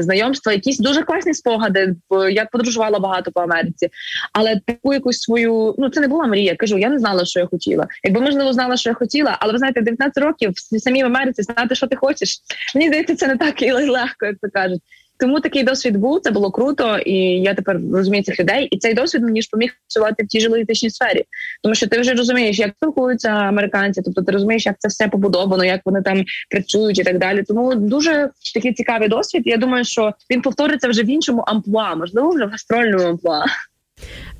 знайомства, якісь дуже класні спогади. Я подорожувала багато по Америці, але таку якусь свою ну це не була мрія. Кажу, я не знала, що я хотіла. Якби можливо знала, що я хотіла, але ви знаєте, 19 років в самій Америці знати, що ти хочеш. Мені здається, це не так і легко, як то кажуть. Тому такий досвід був, це було круто, і я тепер розумію цих людей. І цей досвід мені ж поміг працювати в тій железотичній сфері, тому що ти вже розумієш, як спілкуються американці, тобто ти розумієш, як це все побудовано, як вони там працюють і так далі. Тому дуже такий цікавий досвід. Я думаю, що він повториться вже в іншому амплуа, можливо, вже в гастрольному амплуа.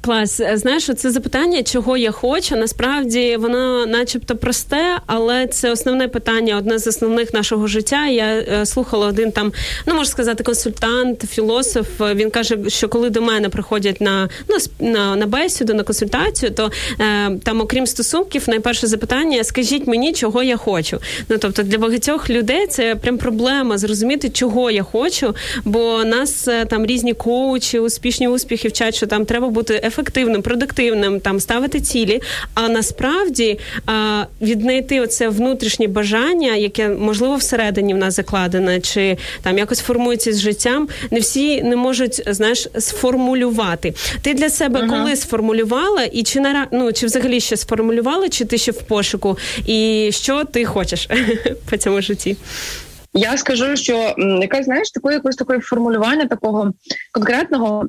Клас, знаєш, це запитання, чого я хочу. Насправді воно, начебто, просте, але це основне питання, одне з основних нашого життя. Я е, слухала один там, ну можна сказати, консультант, філософ. Він каже, що коли до мене приходять на ну на, на бесіду, на консультацію, то е, там, окрім стосунків, найперше запитання: скажіть мені, чого я хочу. Ну тобто для багатьох людей це прям проблема зрозуміти, чого я хочу, бо нас е, там різні коучі, успішні успіхи вчать, що там треба бути ефективним, продуктивним, там ставити цілі. А насправді а, віднайти оце внутрішнє бажання, яке можливо всередині в нас закладене, чи там якось формується з життям. Не всі не можуть знаєш сформулювати. Ти для себе uh коли сформулювала, і чи на ну, чи взагалі ще сформулювала, чи ти ще в пошуку, і що ти хочеш по цьому житті? Я скажу, що якась знаєш такої якось такої формулювання такого конкретного.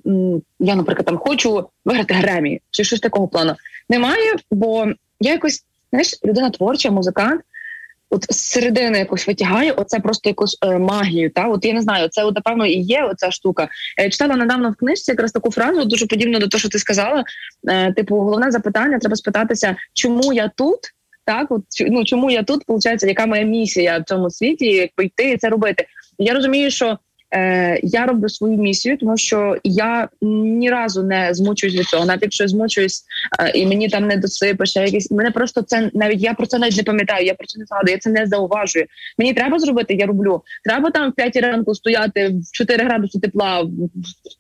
Я, наприклад, там хочу виграти Гремі чи щось такого плану. Немає, бо я якось знаєш, людина творча, музикант. От з середини якось витягає оце просто якусь е, магію. Та от я не знаю, це от, напевно і є оця штука. Я читала недавно в книжці якраз таку фразу, дуже подібно до того, що ти сказала. Е, типу, головне запитання треба спитатися, чому я тут. Так, от ну чому я тут виходить, яка моя місія в цьому світі, як пойти і це робити? Я розумію, що е, я роблю свою місію, тому що я ні разу не змучуюсь від цього. Навіть якщо змучуюсь е, і мені там не досипиш, ще якісь мене просто це навіть я про це навіть не пам'ятаю. Я про це не згадую, я це не зауважую. Мені треба зробити, я роблю. Треба там в п'ятій ранку стояти в 4 градуси тепла в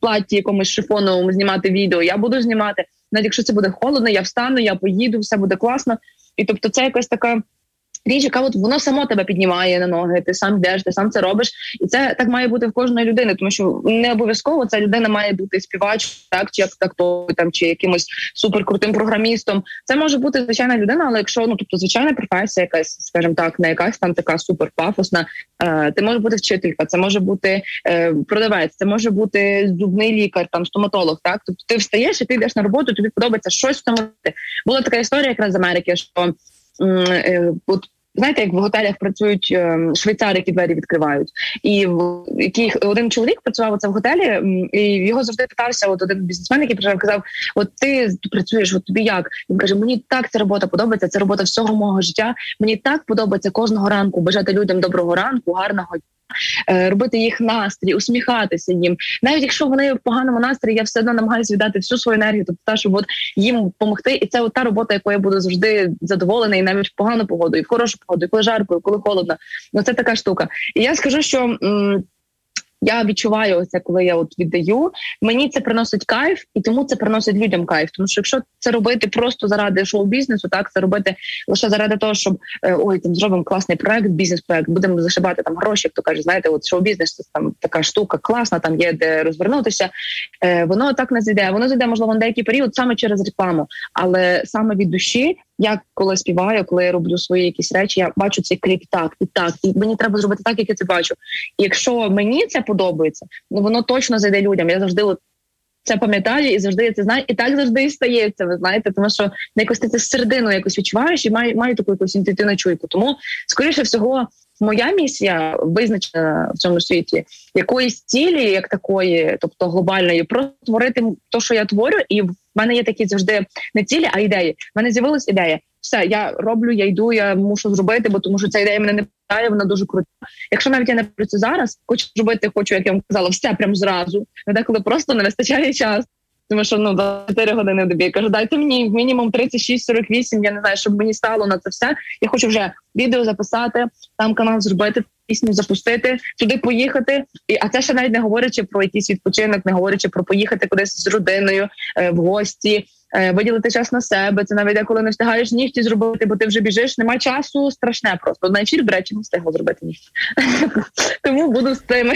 платі якомусь шифоновому знімати відео. Я буду знімати. Навіть якщо це буде холодно, я встану, я поїду, все буде класно. І тобто, це якась така річ, яка от воно само тебе піднімає на ноги. Ти сам йдеш, ти сам це робиш, і це так має бути в кожної людини, тому що не обов'язково ця людина має бути співач, так чи як так там, чи якимось суперкрутим програмістом. Це може бути звичайна людина, але якщо ну тобто звичайна професія, якась, скажімо так, не якась там така суперпафосна, е, ти може бути вчителька, це може бути е, продавець, це може бути зубний лікар, там стоматолог. Так, тобто ти встаєш і ти йдеш на роботу, тобі подобається щось тому. Була така історія, якраз з Америки, що е, от Знаєте, як в готелях працюють е, швейцари, які двері відкривають, і в яких один чоловік працював це в готелі, і його завжди питався. От один бізнесмен, який прийшов, казав: От ти працюєш, от тобі як? Він каже: Мені так ця робота подобається. Це робота всього мого життя. Мені так подобається кожного ранку бажати людям доброго ранку, гарного робити їх настрій, усміхатися їм, навіть якщо вони в поганому настрої, я все одно намагаюся віддати всю свою енергію, тобто та, щоб от їм допомогти, і це от та робота, якою я буду завжди задоволений, навіть в погану погоду, і в хорошу погоду, і коли жарко, і коли холодно. Ну це така штука. І я скажу, що. М- я відчуваю оце, коли я от віддаю. Мені це приносить кайф, і тому це приносить людям кайф. Тому що якщо це робити просто заради шоу-бізнесу, так це робити лише заради того, щоб е, ой, там зробимо класний проект, бізнес-проект, будемо зашибати там гроші. Хто каже, знаєте, от шоу-бізнес це там така штука класна, там є де розвернутися. Е, Воно так не зайде. Воно зайде, можливо, на деякий період саме через рекламу, але саме від душі. Я коли співаю, коли я роблю свої якісь речі, я бачу цей кліп так і так, і мені треба зробити так, як я це бачу. І якщо мені це подобається, ну воно точно зайде людям. Я завжди от це пам'ятаю і завжди я це знаю, і так завжди і стається. Ви знаєте, тому що якось ти це середину якось відчуваєш і маю, маю таку якусь інтуїтивну чуйку. Тому скоріше всього. Моя місія визначена в цьому світі якоїсь цілі, як такої, тобто глобальної, просто творити те, що я творю, і в мене є такі завжди не цілі, а ідеї. В мене з'явилась ідея. Все, я роблю, я йду, я мушу зробити, бо тому що ця ідея мене не питає, вона дуже крута. Якщо навіть я не працюю зараз, хочу зробити, хочу, як я вам казала, все прямо зразу. Деколи просто не вистачає часу. Тому що ну 24 години в добі. Кажу, дайте мені мінімум 36-48, Я не знаю, щоб мені стало на це все. Я хочу вже відео записати, там канал зробити, пісню запустити, туди поїхати. І а це ще навіть не говорячи про якийсь відпочинок, не говорячи про поїхати кудись з родиною е, в гості. е, Виділити час на себе, це навіть коли не встигаєш нігті зробити, бо ти вже біжиш, немає часу, страшне просто. На ефір, до речі, не встигла зробити нігті. Тому буду з тими.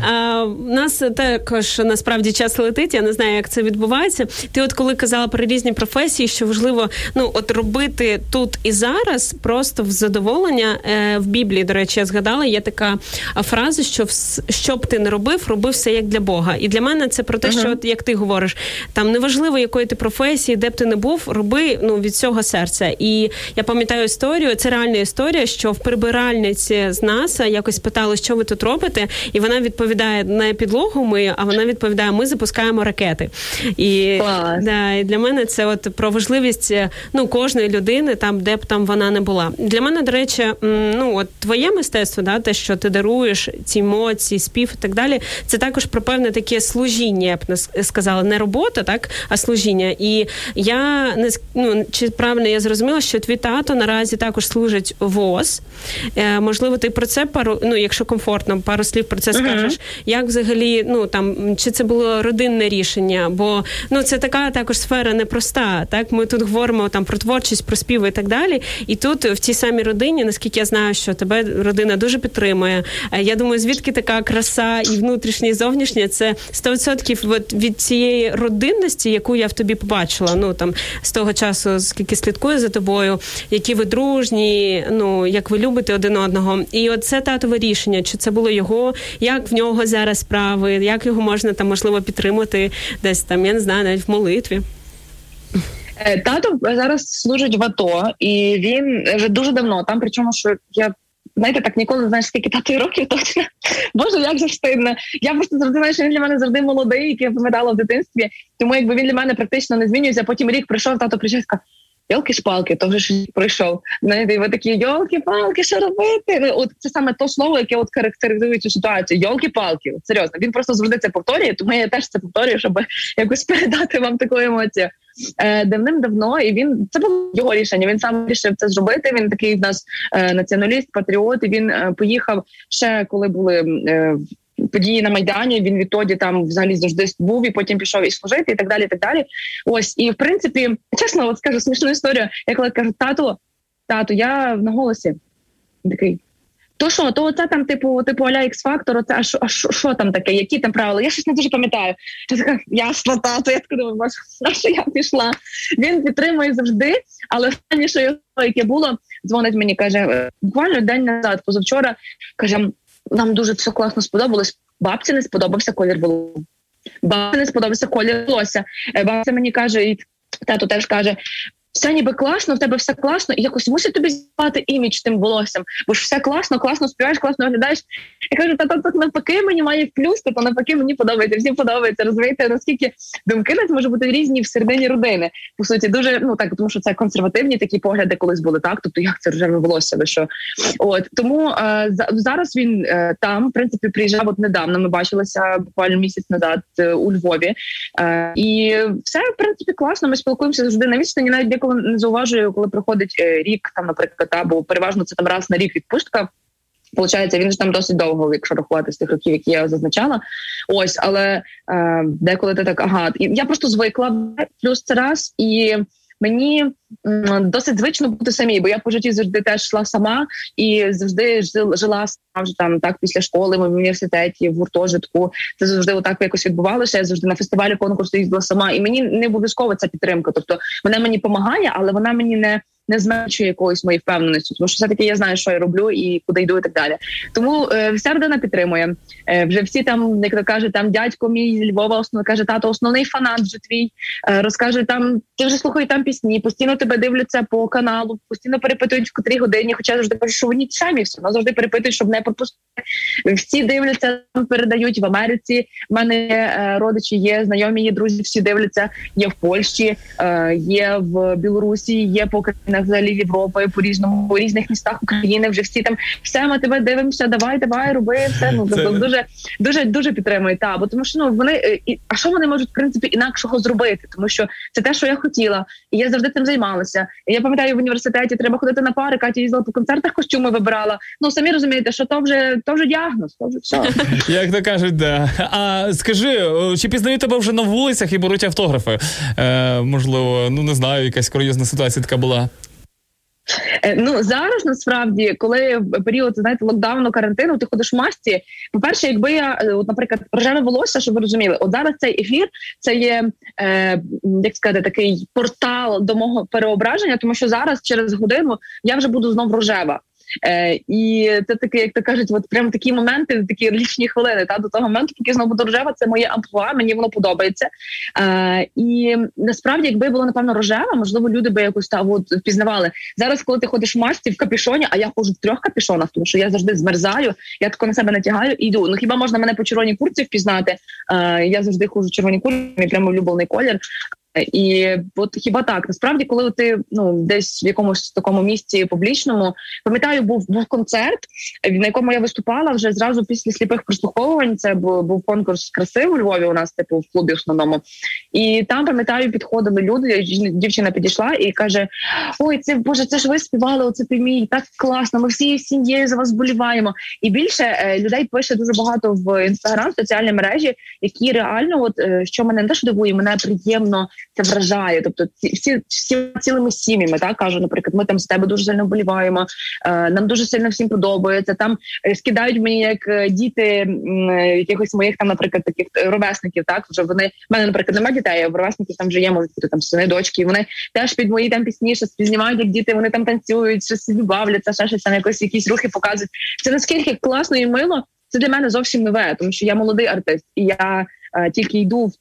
А, у нас також насправді час летить. Я не знаю, як це відбувається. Ти, от коли казала про різні професії, що важливо ну от робити тут і зараз, просто в задоволення е, в Біблії. До речі, я згадала, є така фраза, що що б ти не робив, роби все як для Бога. І для мене це про те, що от як ти говориш, там неважливо, якої ти професії, де б ти не був, роби ну від цього серця. І я пам'ятаю історію. Це реальна історія, що в прибиральниці з НАСА якось питали, що ви тут робите, і вона відповідає не підлогу ми, а вона відповідає: ми запускаємо ракети. І, Клас. да, і для мене це от про важливість е, ну кожної людини, там де б там вона не була. Для мене, до речі, ну от твоє мистецтво, да, те, що ти даруєш, ці емоції, спів і так далі. Це також про певне таке служіння, я б не сказала, не робота, так, а служіння. І я не ну, чи правильно я зрозуміла, що твій тато наразі також служить ВОЗ. Е, можливо, ти про це пару, ну якщо комфортно, пару слів про це скажеш. Як взагалі, ну там чи це було родинне рішення? Бо ну це така також сфера непроста. Так, ми тут говоримо там про творчість, про співи і так далі. І тут в цій самій родині, наскільки я знаю, що тебе родина дуже підтримує. Е, Я думаю, звідки така краса і внутрішня, і зовнішня, це 100% от від цієї родинності, яку я в тобі побачила. Ну там з того часу, скільки слідкую за тобою, які ви дружні, ну як ви любите один одного. І от це татове рішення, чи це було його, як в нього зараз справи, як його можна там можливо підтримати десь там, я не знаю, навіть в молитві. Е, Тато зараз служить в АТО, і він вже дуже давно там. Причому, що я знаєте, так ніколи не знаєш, скільки тато років точно. Боже, як же встидно. Я просто завжди знаю, що він для мене завжди молодий, який я пам'ятала в дитинстві. Тому якби він для мене практично не змінюється. Потім рік прийшов, тато прийшов і сказав, Йолки-шпалки, то вже ж пройшов. Знаєте, і ви такі йолки-палки, що робити? Ну, от це саме то слово, яке от характеризує цю ситуацію. Йолки-палки, серйозно. Він просто завжди це повторює, тому я теж це повторюю, щоб якось передати вам таку емоцію. Е, давним-давно, і він це було його рішення. Він сам вирішив це зробити. Він такий в нас е, націоналіст, патріот. І він е, поїхав ще коли були. Е, Події на майдані він відтоді там взагалі завжди був і потім пішов і служити, і так далі. і так далі. Ось і в принципі, чесно, от скажу смішну історію. Я коли кажу, тату, тату, я на голосі такий. То що, то це там, типу, типу Аля X Factor, оце, а що, а що, що там таке? Які там правила? Я щось не дуже пам'ятаю. Я така, ясно, тато, я така думаю, боже, на що я пішла? Він підтримує завжди, але останнє, що його, яке було, дзвонить мені, каже, «Е, буквально день назад, позавчора, каже, нам дуже все класно сподобалось. Бабці не сподобався колір волосся. Бабці не сподобався колір волосся. Бабця мені каже, і тато теж каже. Все ніби класно, в тебе все класно, і якось мусить тобі збивати імідж тим волоссям, бо ж все класно, класно співаєш, класно виглядаєш. Я кажу, та так навпаки мені має плюс, то навпаки мені подобається, всім подобається. Розумієте, наскільки думки нас можуть бути різні всередині родини. По суті, дуже ну так, тому що це консервативні такі погляди колись були так. Тобто, як це рожеве волосся, ви що? От тому е, зараз він е, там, в принципі, приїжджав от недавно. Ми бачилися буквально місяць назад е, у Львові. Е, і все в принципі класно. Ми спілкуємося завжди на відстані. Навіть деколи не зауважую, коли приходить е, рік, там, наприклад, або переважно це там раз на рік відпустка. Получається, він ж там досить довго, якщо рахувати з тих років, які я зазначала. Ось, але е, деколи ти так, ага, я просто звикла плюс це раз і. Мені досить звично бути самій, бо я по житті завжди теж йшла сама і завжди жила сама вже там так після школи, в університеті, в гуртожитку. Це завжди отак якось відбувалося. Я завжди на фестивалі конкурсу їздила сама, і мені не обов'язково ця підтримка. Тобто вона мені допомагає, але вона мені не. Не зменшує якоїсь моєї впевненості, тому що все таки я знаю, що я роблю і куди йду, і так далі. Тому е, вся родина підтримує. Е, вже всі там, як то каже, там дядько мій зі Львова основ каже, тато, основний фанат вже твій. Е, розкаже там, ти вже слухай там пісні, постійно тебе дивляться по каналу, постійно перепитують в котрій годині. Хоча завжди кажу, що вони самі все одно завжди перепитують, щоб не пропустити. Всі дивляться, там передають в Америці. В мене е, родичі є, знайомі є, друзі, всі дивляться. Є в Польщі, е, є в Білорусі, є по країнах взагалі Європи, по різному по різних містах України. Вже всі там все ми тебе дивимося. Давай, давай, роби все. Ну тобто Це- дуже дуже дуже підтримують. Та бо тому, що ну вони е, і а що вони можуть в принципі інакшого зробити? Тому що це те, що я хотіла, і я завжди цим займалася. І я пам'ятаю в університеті треба ходити на пари. Катя їздила по концертах, костюми вибирала. Ну самі розумієте, що то вже то вже діагноз, то вже все. Як то кажуть, да. А скажи, чи пізнають тебе вже на вулицях і беруть автографи? Е, можливо, ну не знаю, якась курйозна ситуація така була. Е, Ну зараз насправді, коли в період знаєте локдауну карантину, ти ходиш в масці. По перше, якби я е, от, наприклад, рожеве волосся, щоб ви розуміли, от зараз цей ефір це є е, як сказати, такий портал до мого переображення, тому що зараз через годину я вже буду знов рожева. Е, і це таке, як то кажуть, от прям такі моменти, такі лічні хвилини. Та до того моменту, поки знову рожева, це моє амплуа, мені воно подобається. Е, і насправді, якби було напевно рожева, можливо, люди би якось та от впізнавали. Зараз, коли ти ходиш в масці в капішоні, а я ходжу в трьох капішонах, тому що я завжди змерзаю, я тако на себе натягаю і йду. Ну хіба можна мене по червоній курці впізнати? Е, я завжди ходжу в червоній курці, мій прямо улюблений колір. І от хіба так насправді, коли ти ну десь в якомусь такому місці публічному, пам'ятаю, був був концерт, на якому я виступала вже зразу після сліпих прослуховувань. Це був, був конкурс краси у Львові. У нас типу в клубі основному, і там пам'ятаю, підходили люди. Дівчина підійшла і каже: Ой, це боже, це ж ви співали. Оце ти мій так класно. Ми всією сім'єю за вас боліваємо. І більше е, людей пише дуже багато в інстаграм, соціальні мережі, які реально, от е, що мене не те, дивує, мене приємно це вражає. Тобто, ці всі, всі цілими сім'ями, так кажу, наприклад, ми там з тебе дуже сильно вболіваємо. Е, нам дуже сильно всім подобається. Там е, скидають мені як е, діти е, якихось моїх там, наприклад, таких е, ровесників. Так вже вони в мене, наприклад, немає дітей, а в ровесників там вже є бути там сини, дочки. І вони теж під мої там пісні щось знімають, як діти. Вони там танцюють, щось собі бавляться, ще щось там якось якісь рухи показують. Це наскільки класно і мило. Це для мене зовсім нове, тому що я молодий артист, і я тільки йду в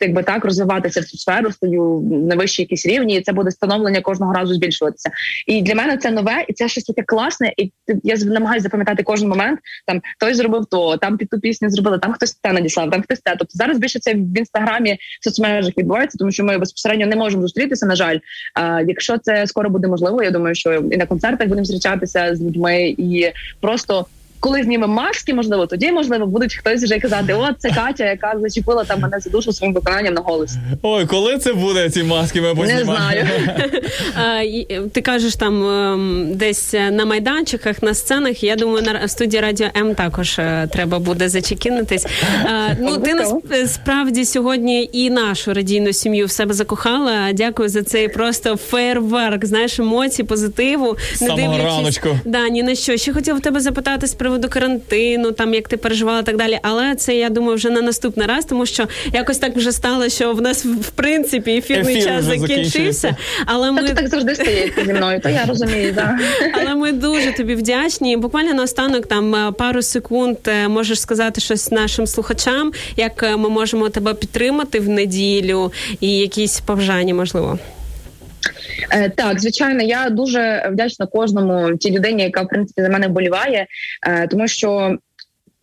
якби так розвиватися в цю сферу, стою на вищі якісь рівні, і це буде становлення кожного разу збільшуватися. І для мене це нове, і це щось таке класне. І я намагаюся запам'ятати кожен момент. Там хтось зробив то, там під ту пісню зробили, там хтось те надіслав, там хтось те. Тобто зараз більше це в інстаграмі в соцмережах відбувається, тому що ми безпосередньо не можемо зустрітися. На жаль, а, якщо це скоро буде можливо, я думаю, що і на концертах будемо зустрічатися з людьми і просто. Коли знімемо маски, можливо, тоді можливо будуть хтось вже казати: о, це Катя, яка зачепила там мене за душу своїм виконанням на голос. Ой, коли це буде ці маски? Ми Не знаю. А, і, е, ти кажеш там ем, десь е, на майданчиках, на сценах. Я думаю, на студії Радіо М також е, треба буде зачекінитись. Ну ти насправді сьогодні і нашу радійну сім'ю в себе закохала. Дякую за цей просто фейерверк, знаєш, емоцій, позитиву. самого раночку. Да, ні на що. Ще хотіла в тебе запитати з приводу карантину, там як ти переживала і так далі. Але це я думаю вже на наступний раз, тому що якось так вже стало, що в нас в принципі ефірний Ефір час вже закінчився. Але ми так завжди стається зі мною, то я розумію, так. але ми дуже тобі вдячні. Буквально наостанок там е, пару секунд е, можеш сказати щось нашим слухачам, як е, ми можемо тебе підтримати в неділю, і якісь побажання, можливо. Е, Так, звичайно, я дуже вдячна кожному тій людині, яка в принципі за мене вболіває, е, тому що.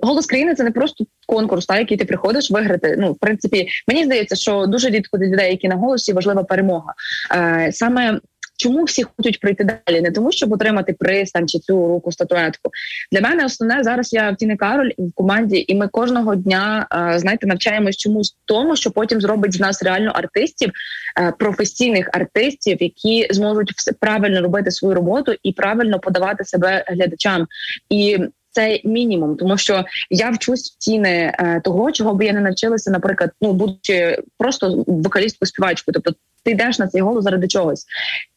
Голос країни це не просто конкурс, та який ти приходиш виграти. Ну, в принципі, мені здається, що дуже рідко для людей, які на голосі важлива перемога. Е, саме чому всі хочуть прийти далі? Не тому, щоб отримати приз там чи цю руку статуетку. Для мене основне зараз я в Тіни Кароль в команді, і ми кожного дня е, знаєте навчаємось чомусь тому, що потім зробить з нас реально артистів, е, професійних артистів, які зможуть все правильно робити свою роботу і правильно подавати себе глядачам. І це мінімум, тому що я вчусь в ціни е, того, чого би я не навчилася, наприклад, ну будучи просто вокалісткою співачкою. Тобто ти йдеш на цей голос заради чогось.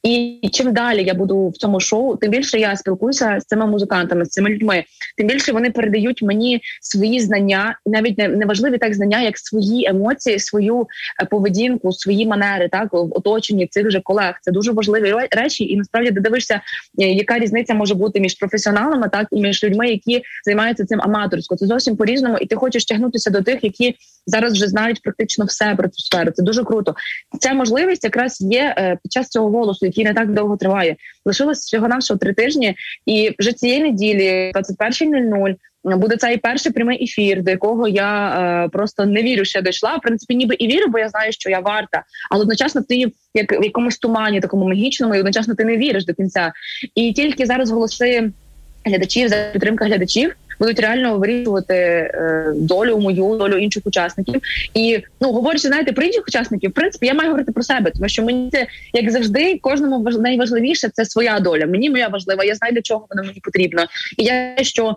І чим далі я буду в цьому шоу, тим більше я спілкуюся з цими музикантами, з цими людьми. Тим більше вони передають мені свої знання, навіть не неважливі так знання, як свої емоції, свою е, поведінку, свої манери, так в оточенні цих же колег. Це дуже важливі речі, і насправді ти дивишся, е, яка різниця може бути між професіоналами, так і між людьми, які займаються цим аматорсько. Це зовсім по різному, і ти хочеш тягнутися до тих, які зараз вже знають практично все про цю сферу. Це дуже круто. Ця можливість якраз є е, під час цього голосу, який не так довго триває. Лишилось всього навшого три тижні, і вже цієї неділі, 21.00, буде цей перший прямий ефір, до якого я е, просто не вірю, що я дійшла. В принципі, ніби і вірю, бо я знаю, що я варта, але одночасно ти як в якомусь тумані, такому магічному, і одночасно ти не віриш до кінця. І тільки зараз голоси глядачів за підтримка глядачів. Будуть реально вирішувати е, долю мою, долю інших учасників. І ну говорячи, знаєте, про інших учасників, в принципі, я маю говорити про себе, тому що мені це як завжди, кожному важ... найважливіше це своя доля. Мені моя важлива. Я знаю, для чого вона мені потрібна. І я що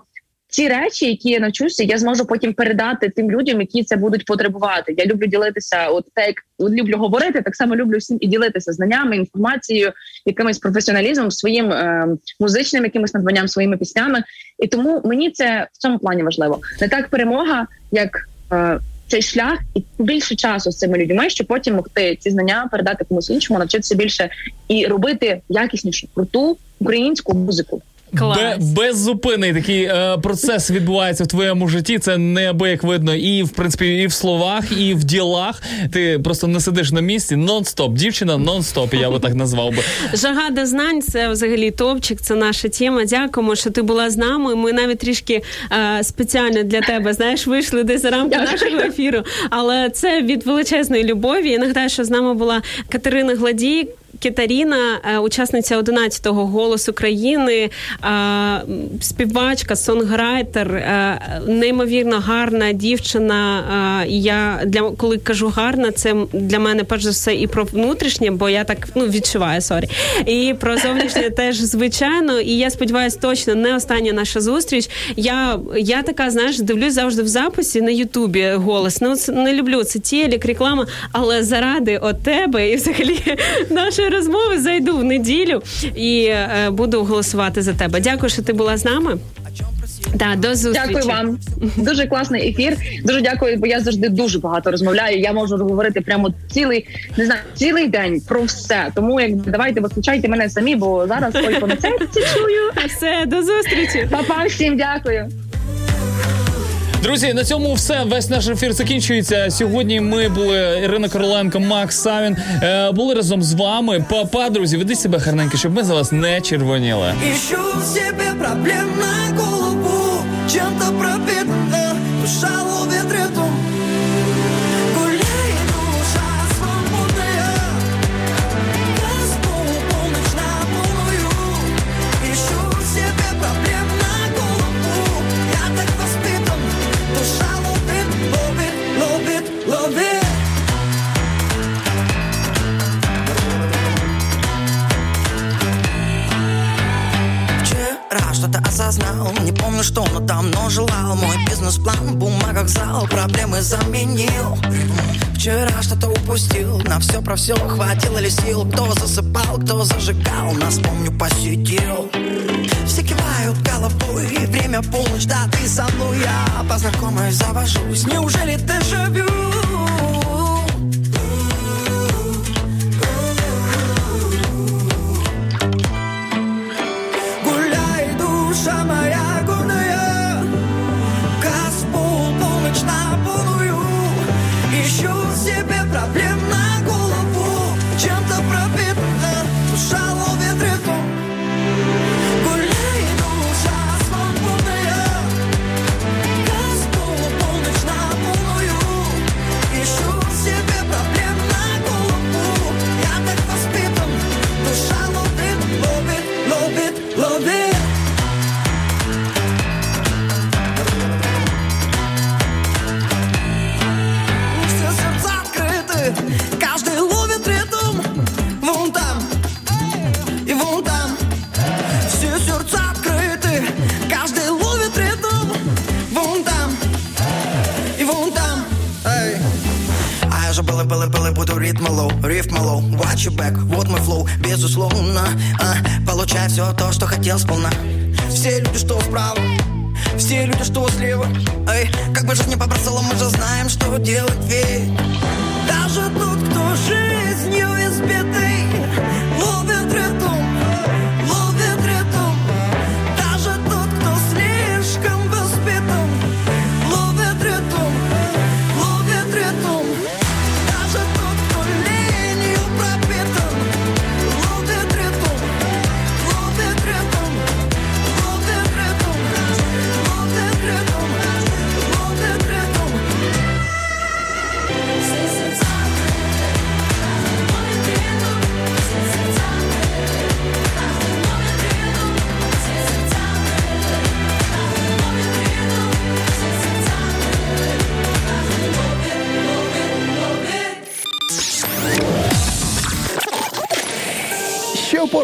ці речі, які я навчуся, я зможу потім передати тим людям, які це будуть потребувати. Я люблю ділитися, от так як от люблю говорити, так само люблю всім і ділитися знаннями, інформацією, якимось професіоналізмом, своїм е, музичним якимось надбанням, своїми піснями. І тому мені це в цьому плані важливо. Не так перемога, як е, цей шлях, і більше часу з цими людьми, щоб потім могти ці знання передати комусь іншому, навчитися більше і робити якіснішу круту українську музику. Клас. Бе- беззупинний такий е, процес відбувається в твоєму житті. Це неабияк видно і в принципі, і в словах, і в ділах. Ти просто не сидиш на місці. Нон-стоп. Дівчина нон-стоп, я би так назвав би. Жага до знань це взагалі топчик, це наша тема. Дякуємо, що ти була з нами. Ми навіть трішки е, спеціально для тебе знаєш, вийшли десь за рамки нашого ефіру. Але це від величезної любові. Я нагадаю, що з нами була Катерина Гладій. Кітаріна, е, учасниця 11-го голосу країни, е, співачка, сонграйтер, е, неймовірно гарна дівчина. Я для коли кажу гарна, це для мене перш за все і про внутрішнє, бо я так ну відчуваю sorry. І про зовнішнє теж звичайно. І я сподіваюся, точно не остання наша зустріч. Я, я така, знаєш, дивлюсь завжди в записі на Ютубі голос. Ну не люблю це телек, реклама, але заради от тебе і взагалі нашої розмови зайду в неділю і е, буду голосувати за тебе. Дякую, що ти була з нами. Да, до зустрічі. Дякую вам. Дуже класний ефір. Дуже дякую, бо я завжди дуже багато розмовляю. Я можу говорити прямо цілий, не знаю, цілий день про все. Тому як давайте виключайте мене самі, бо зараз ой, по це чую. Все, до зустрічі. Па-па, всім дякую. Друзі, на цьому все. Весь наш ефір закінчується. Сьогодні ми були Ірина Короленко, Макс Савін. Е, були разом з вами. Па-па, друзі, ведіть себе гарненько, щоб ми за вас не червоніли. Що в себе проблем на голову Чем-то пропитана душа ловит осознал. Не помню что, но давно желал. Мой бизнес-план в бумагах зал. Проблемы заменил. Вчера что-то упустил. На все про все хватило ли сил? Кто засыпал, кто зажигал? Нас, помню, посетил. Все кивают головой. Время полночь, да ты со мной. Я познакомаюсь, завожусь. Неужели дежавю? Ритм лоу, рифм лоу Watch your back, вот мой флоу, безусловно а, Получай все то, что хотел сполна. Все люди, что справа все люди, что слева. Эй, как бы жизнь не побросала, мы же знаем, что делать ведь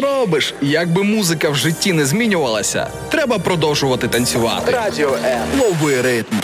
поробиш? Якби музика в житті не змінювалася, треба продовжувати танцювати. Радіо М. Лови ритм.